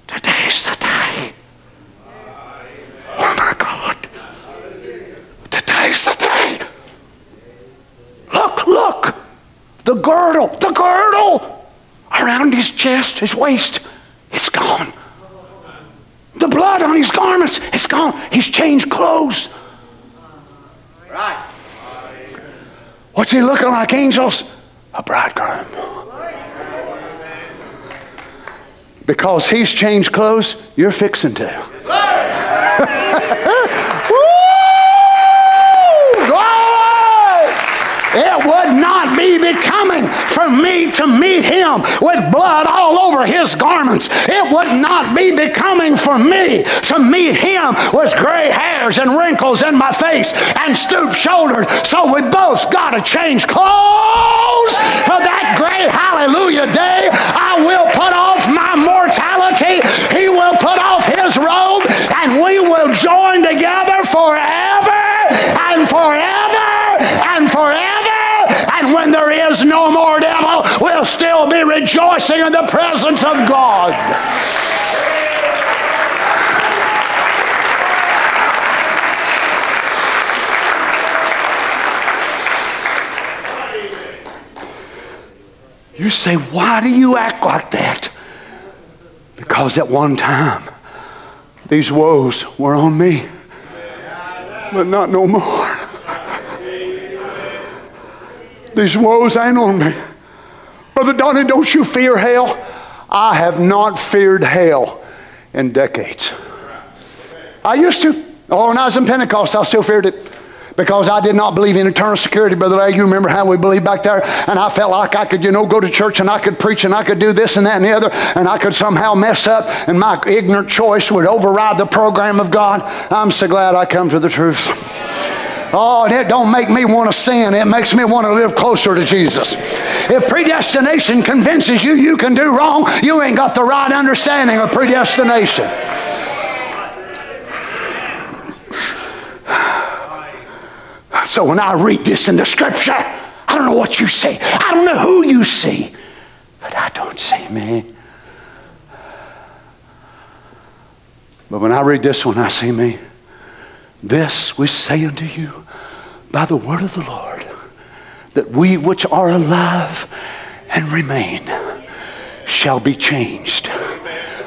Today's the day. Oh my God. Today's the day. Look, look. The girdle, the girdle. Around his chest, his waist, it's gone. The blood on his garments, it's gone. He's changed clothes. Right. What's he looking like, angels? A bridegroom. Because he's changed clothes, you're fixing to. Woo! Glory! It would not be becoming to meet him with blood all over his garments. It would not be becoming for me to meet him with gray hairs and wrinkles in my face and stooped shoulders. So we both got to change clothes for that great hallelujah day. I will put off my mortality. He will put off his robe and we will join together forever and forever and forever. And when there is no more devil, we'll still be rejoicing in the presence of God. You say, why do you act like that? Because at one time, these woes were on me, but not no more. These woes ain't on me. Brother Donnie, don't you fear hell? I have not feared hell in decades. I used to. Oh, when I was in Pentecost, I still feared it because I did not believe in eternal security, Brother Larry. You remember how we believed back there? And I felt like I could, you know, go to church and I could preach and I could do this and that and the other, and I could somehow mess up, and my ignorant choice would override the program of God. I'm so glad I come to the truth. Oh, that don't make me want to sin. It makes me want to live closer to Jesus. If predestination convinces you you can do wrong, you ain't got the right understanding of predestination. So when I read this in the scripture, I don't know what you see. I don't know who you see, but I don't see me. But when I read this one, I see me. This we say unto you by the word of the Lord, that we which are alive and remain shall be changed.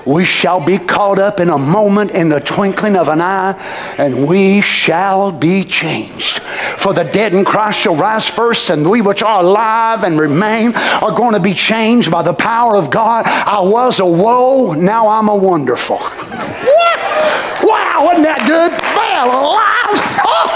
We shall be caught up in a moment, in the twinkling of an eye, and we shall be changed. For the dead in Christ shall rise first, and we which are alive and remain are going to be changed by the power of God. I was a woe, now I'm a wonderful. What? Wow, wasn't that good? Man, alive! Oh,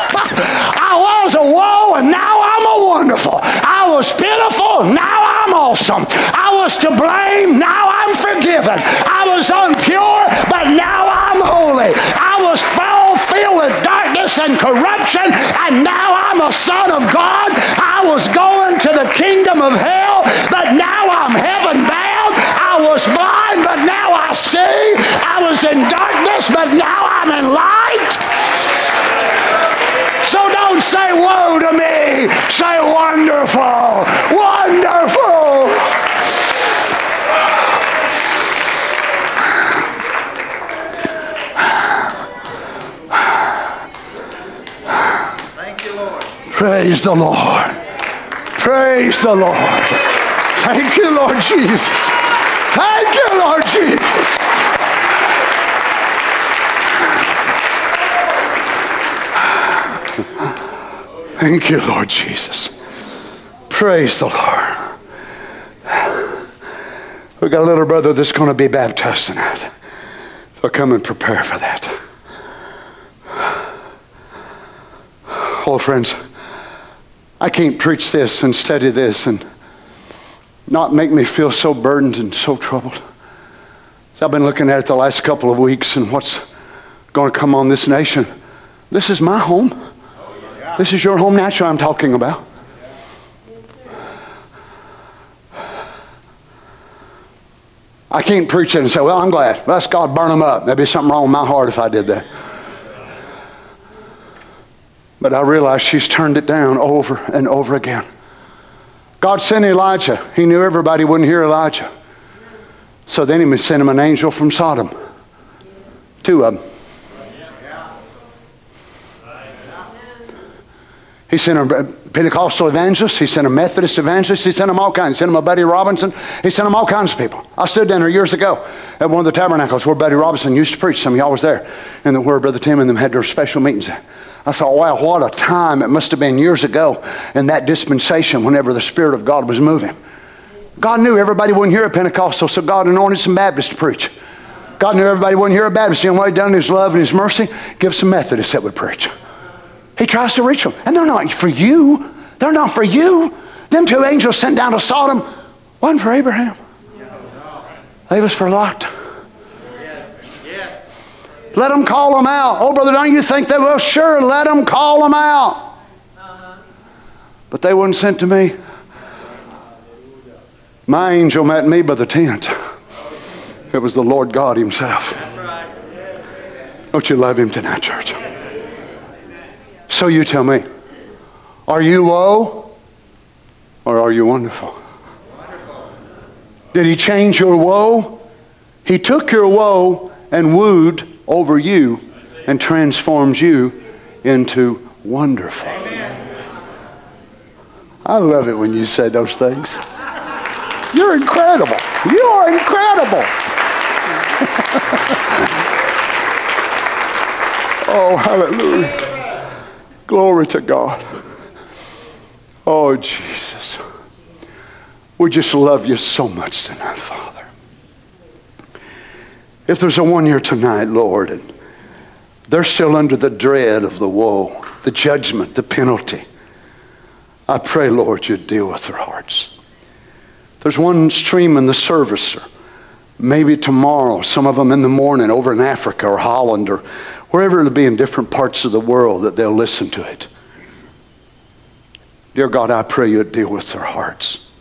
I was a woe, and now I'm a wonderful. I was pitiful, now I'm awesome. I was to blame, now I'm forgiven. I was unpure, but now I'm holy. I was foul, filled with darkness and corruption, and now I'm a son of God. I was going to the kingdom of hell, but now I'm heaven bound. I was blind, but now I see. I was in darkness, but now I'm in light. Don't say woe to me. Say wonderful. Wonderful. Thank you, Lord. Praise the Lord. Praise the Lord. Thank you, Lord Jesus. Thank you, Lord Jesus. Thank you, Lord Jesus. Praise the Lord. We've got a little brother that's going to be baptized tonight. So come and prepare for that. Oh, friends, I can't preach this and study this and not make me feel so burdened and so troubled. I've been looking at it the last couple of weeks and what's going to come on this nation. This is my home. This is your home natural I'm talking about. I can't preach it and say, well, I'm glad. Let's God burn them up. There'd be something wrong with my heart if I did that. But I realize she's turned it down over and over again. God sent Elijah. He knew everybody wouldn't hear Elijah. So then he sent him an angel from Sodom. Two of them. He sent a Pentecostal evangelist. He sent a Methodist evangelist. He sent them all kinds. He sent them a Buddy Robinson. He sent them all kinds of people. I stood down there years ago at one of the tabernacles where Buddy Robinson used to preach. Some of y'all was there. And where Brother Tim and them had their special meetings. I thought, wow, what a time it must have been years ago in that dispensation whenever the Spirit of God was moving. God knew everybody wouldn't hear a Pentecostal, so God anointed some Baptists to preach. God knew everybody wouldn't hear a Baptist. Know what he done in his love and his mercy? Give some Methodists that would preach. He tries to reach them. And they're not for you. They're not for you. Them two angels sent down to Sodom wasn't for Abraham. They was for Lot. Let them call them out. Oh, brother, don't you think they will? Sure, let them call them out. But they weren't sent to me. My angel met me by the tent. It was the Lord God Himself. Don't you love Him tonight, church? So you tell me, are you woe or are you wonderful? Did He change your woe? He took your woe and wooed over you and transforms you into wonderful. I love it when you say those things. You're incredible. You are incredible. oh, hallelujah. Glory to God. Oh, Jesus. We just love you so much tonight, Father. If there's a one here tonight, Lord, and they're still under the dread of the woe, the judgment, the penalty, I pray, Lord, you'd deal with their hearts. There's one stream in the service, or maybe tomorrow, some of them in the morning over in Africa or Holland or wherever it'll be in different parts of the world that they'll listen to it. Dear God, I pray you'd deal with their hearts.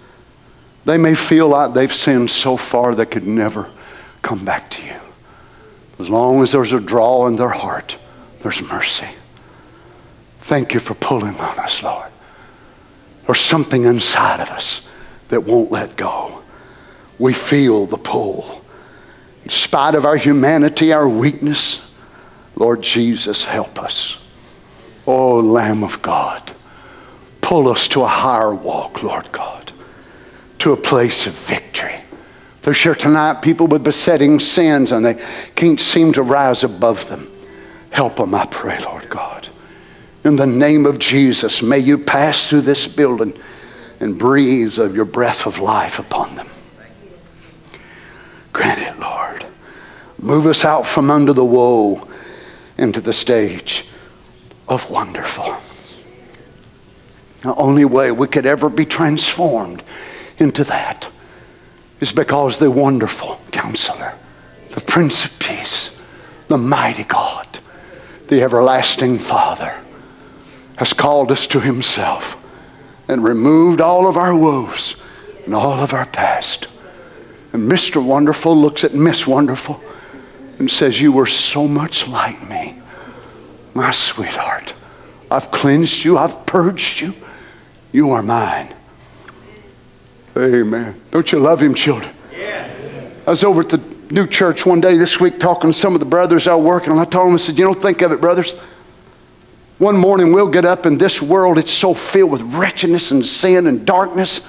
They may feel like they've sinned so far they could never come back to you. As long as there's a draw in their heart, there's mercy. Thank you for pulling on us, Lord. There's something inside of us that won't let go. We feel the pull. In spite of our humanity, our weakness, Lord Jesus, help us. Oh, Lamb of God, pull us to a higher walk, Lord God, to a place of victory. There's here tonight people with besetting sins and they can't seem to rise above them. Help them, I pray, Lord God. In the name of Jesus, may you pass through this building and breathe of your breath of life upon them. Grant it, Lord. Move us out from under the woe into the stage of wonderful. The only way we could ever be transformed into that is because the wonderful counselor, the Prince of Peace, the mighty God, the everlasting Father, has called us to Himself and removed all of our woes and all of our past. And Mr. Wonderful looks at Miss Wonderful and says, You were so much like me, my sweetheart. I've cleansed you, I've purged you. You are mine. Amen. Don't you love him, children? Yes. I was over at the new church one day this week talking to some of the brothers I work, and I told them, I said, You don't think of it, brothers. One morning we'll get up in this world, it's so filled with wretchedness and sin and darkness.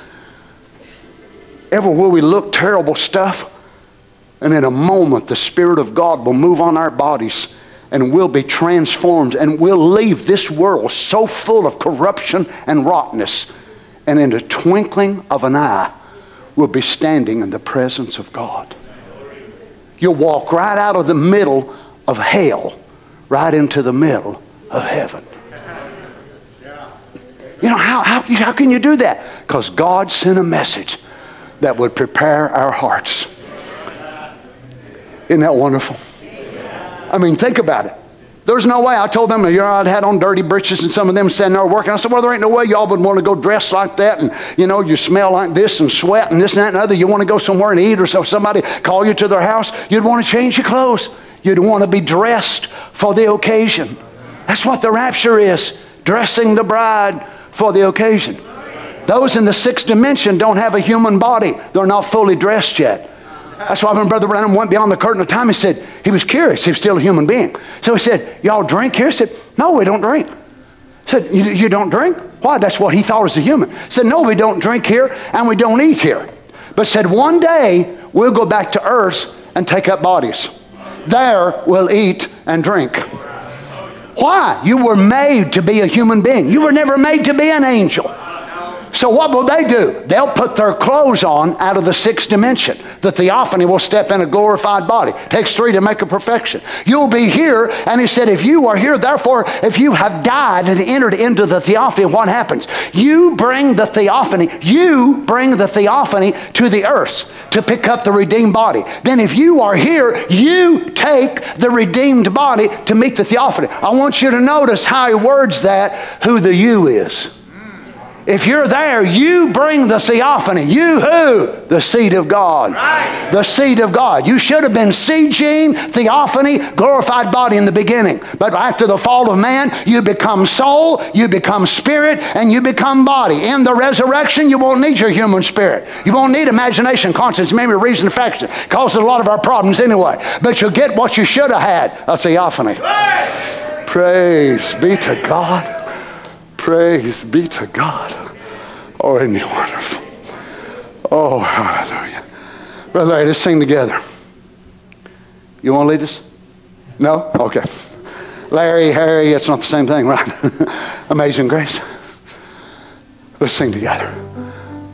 Everywhere we look, terrible stuff. And in a moment, the Spirit of God will move on our bodies and we'll be transformed and we'll leave this world so full of corruption and rottenness. And in the twinkling of an eye, we'll be standing in the presence of God. You'll walk right out of the middle of hell, right into the middle of heaven. You know, how, how, how can you do that? Because God sent a message that would prepare our hearts. Isn't that wonderful? I mean, think about it. There's no way. I told them, you know, I'd had on dirty breeches and some of them standing there working. I said, well, there ain't no way y'all would want to go dress like that and, you know, you smell like this and sweat and this and that and other. You want to go somewhere and eat or so somebody call you to their house, you'd want to change your clothes. You'd want to be dressed for the occasion. That's what the rapture is, dressing the bride for the occasion. Those in the sixth dimension don't have a human body. They're not fully dressed yet. That's why when Brother Branham went beyond the curtain of time, he said, he was curious. He was still a human being. So he said, Y'all drink here? He said, No, we don't drink. He said, You, you don't drink? Why? That's what he thought as a human. He Said, no, we don't drink here and we don't eat here. But said, one day we'll go back to earth and take up bodies. There we'll eat and drink. Why? You were made to be a human being. You were never made to be an angel. So what will they do? They'll put their clothes on out of the sixth dimension. The theophany will step in a glorified body. takes three to make a perfection. You'll be here, and he said, if you are here, therefore, if you have died and entered into the theophany, what happens? You bring the theophany, you bring the theophany to the earth to pick up the redeemed body. Then if you are here, you take the redeemed body to meet the theophany. I want you to notice how he words that, who the you is. If you're there, you bring the theophany. You who? The seed of God. Right. The seed of God. You should have been seed gene, theophany, glorified body in the beginning. But after the fall of man, you become soul, you become spirit, and you become body. In the resurrection, you won't need your human spirit. You won't need imagination, conscience, memory, reason, affection. It causes a lot of our problems anyway. But you'll get what you should have had a theophany. Right. Praise be to God. Praise be to God. Oh, isn't he wonderful? Oh, hallelujah. Brother Larry, let's sing together. You want to lead us? No? Okay. Larry, Harry, it's not the same thing, right? Amazing grace. Let's sing together.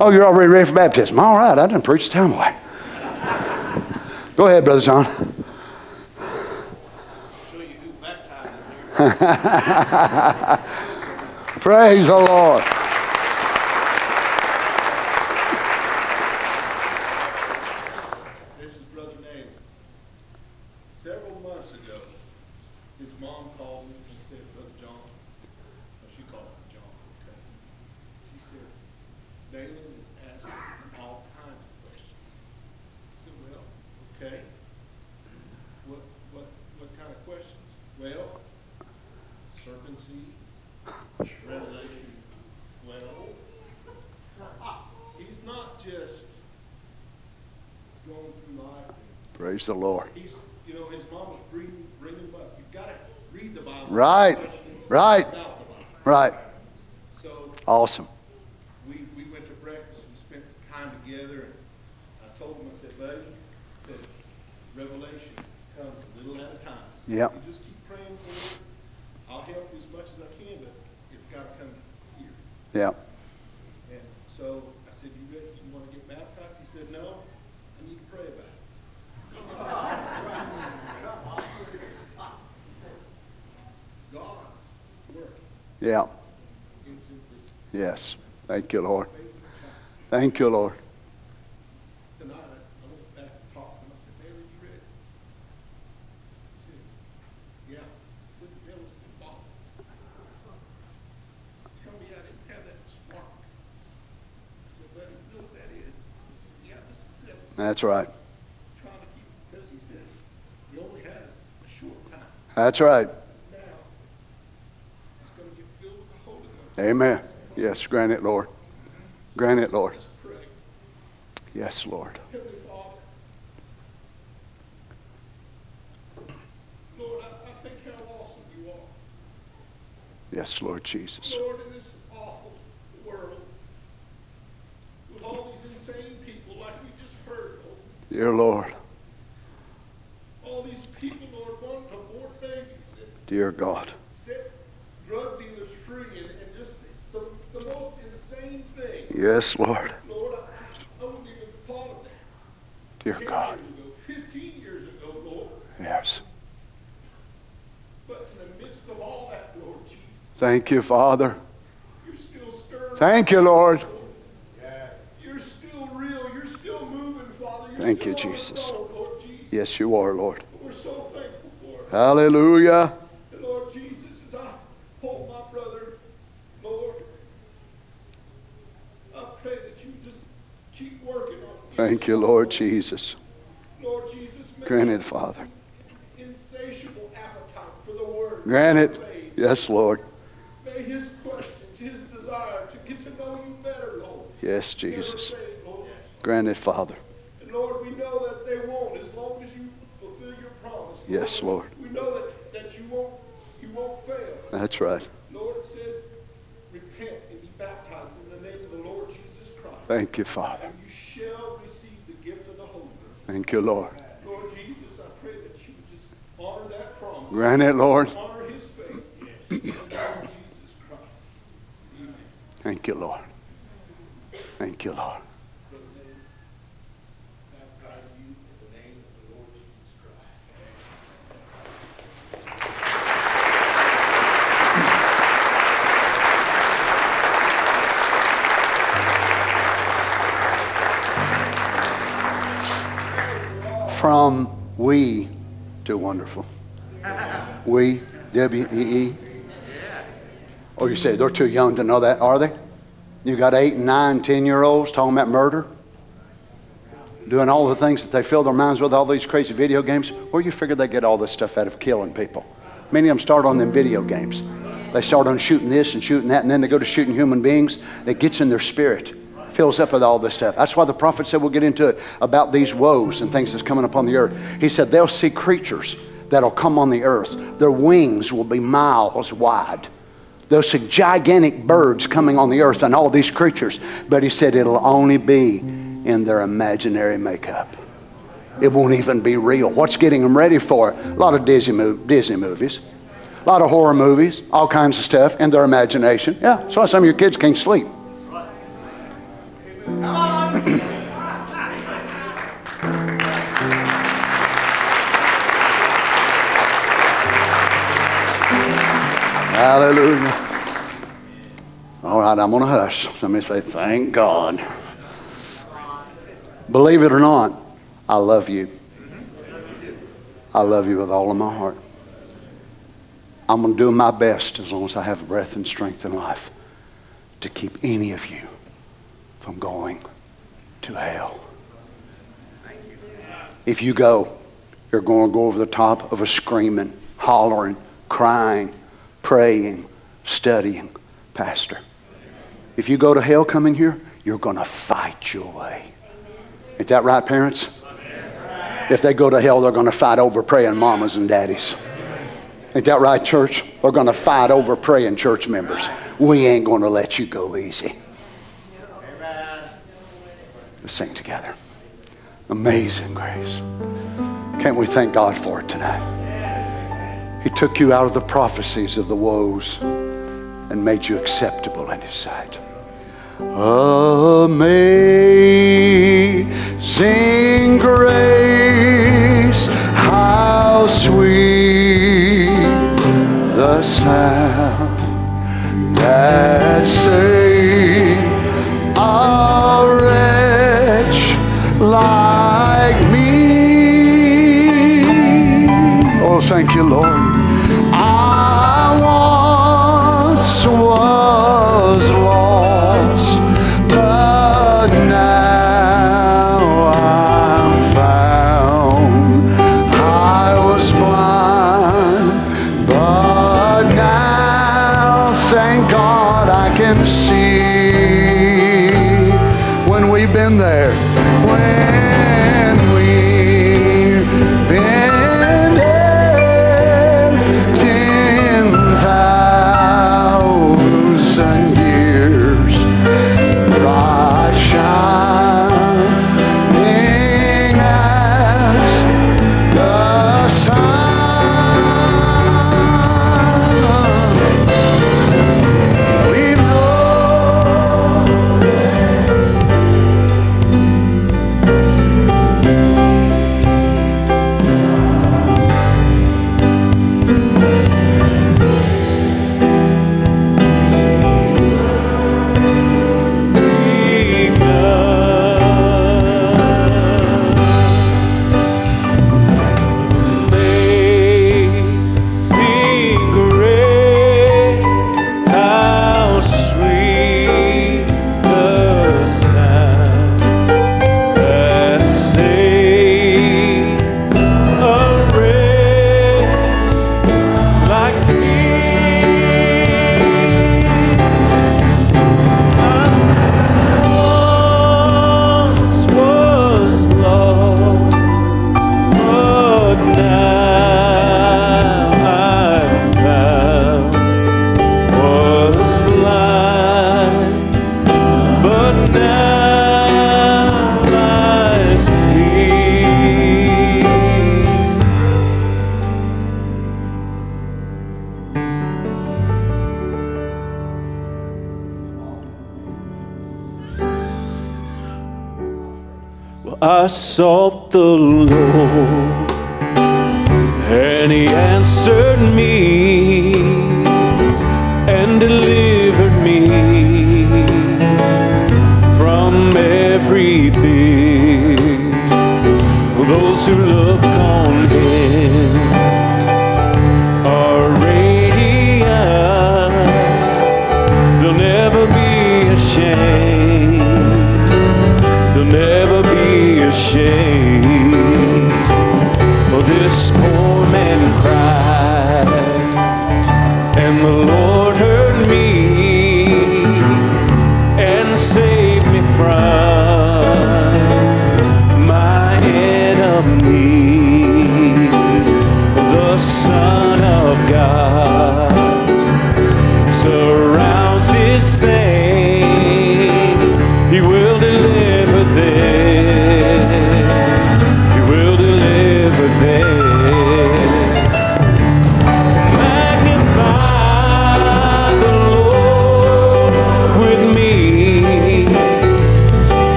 Oh, you're already ready for baptism. All right, I didn't preach the time away. Go ahead, Brother John. Praise the Lord. This is Brother Nathan. Several months ago, his mom called me and said, Brother John, oh, she called him John, okay? She said, Dalen is asking all kinds of questions. I said, well, okay. What, what, what kind of questions? Well, serpent seed, revelation, well, he's not just going through life and Praise the Lord. He's, you know, his mom's bringing, bringing him up. You've got to read the Bible. Right. Right. Right. So Awesome. we, we went to breakfast, we spent some time together, and I told him, I said, buddy, said, revelation comes a little at a time. Yep. You just keep praying for it. I'll help you as much as I can, but it's got to come here. Yeah. And so I said, you ready, you want to get baptized? He said, no, I need to pray about it. God working Yeah. in simplicity. Yes. Thank you, Lord. Faithful child. Thank you, Lord. Tonight, I I went back and talked to him. I said, Bailey, you ready? He said, yeah. He said, the devil's been bothering. Tell me I didn't have that spark. I said, buddy, you Laura. Thank you, Lord. Tonight I looked back and talked to him. I said, Maybe you read. He said, Yeah. Tell me I didn't have that spark. I said, Well, know what that is? He said, yeah, that's the devil That's right. trying to keep, because he said, he only has a short time. That's right. Now, he's going to get filled with the Holy Ghost. Amen. Yes, grant it, Lord. Grant it, Lord. Yes, Lord. Heavenly Lord, I, I think how awesome you are. Yes, Lord Jesus. Lord, in this awful world, with all these insane people like we just heard, Lord, Dear Lord. all these people, Lord, wanting to abort babies Dear God. set drug dealers free and, and just the, the most insane thing. Yes, Lord. Lord, I, I wouldn't even thought of that. Dear 10 God. years ago, 15 years ago, Lord. Yes. But in the midst of all that, Lord Jesus, Thank you, Father. Thank you, Lord. You're still real. You're still moving, Father. You're Thank you, Jesus. Lord. Yes, you are, Lord. We're so thankful for it. Hallelujah. And Lord Jesus, as I hold my brother, Lord, I pray that you just keep working on him. Thank you, Lord Jesus. Lord Jesus, may Granted, Father. insatiable appetite for the word. Granted. May- Yes, Lord. May his questions, his desire to get to know you better, Lord. Yes, Jesus. fade, Lord. Granted, Father. And Lord, we know that they won't as long as you fulfill your promise. Yes, Lord. We know that, that you won't you won't fail. That's right. Lord, it says, repent Thank you, Father. And you shall receive the gift of the Holy Ghost. Thank you, Lord. Lord Jesus, I pray that you would just honor that promise. Grant it, Lord. Honor his faith. In the name of Jesus Christ. Amen. Thank you, Lord. Thank you, Lord. From we to wonderful. We, W E E. Oh, you say they're too young to know that, are they? You got eight and nine, ten year olds talking about murder, doing all the things that they fill their minds with, all these crazy video games. Where you figure they get all this stuff out of killing people? Many of them start on them video games. They start on shooting this and shooting that, and then they go to shooting human beings. It gets in their spirit, fills up with all this stuff. That's why the prophet said, we'll get into it, about these woes and things that's coming upon the earth. He said, they'll see creatures that'll come on the earth. Their wings will be miles wide. They'll see gigantic birds coming on the earth and all these creatures. But he said it'll only be in their imaginary makeup. It won't even be real. What's getting them ready for? A lot of Disney, Disney movies, a lot of horror movies, all kinds of stuff in their imagination. Yeah, that's why some of your kids can't sleep. Hallelujah. All right, I'm going to hush. Let me say, thank God. Believe it or not, I love you. I love you with all of my heart. I'm going to do my best as long as I have breath and strength in life to keep any of you from going to hell. If you go, you're going to go over the top of a screaming, hollering, crying, praying, studying pastor. If you go to hell coming here, you're going to fight your way. Ain't that right, parents? If they go to hell, they're going to fight over praying mamas and daddies. Ain't that right, church? We're going to fight over praying church members. We ain't going to let you go easy. Sing together. Amazing grace. Can't we thank God for it tonight? He took you out of the prophecies of the woes and made you acceptable in His sight. Amazing grace, how sweet the sound that saved a wretch like me. Oh, thank you, Lord.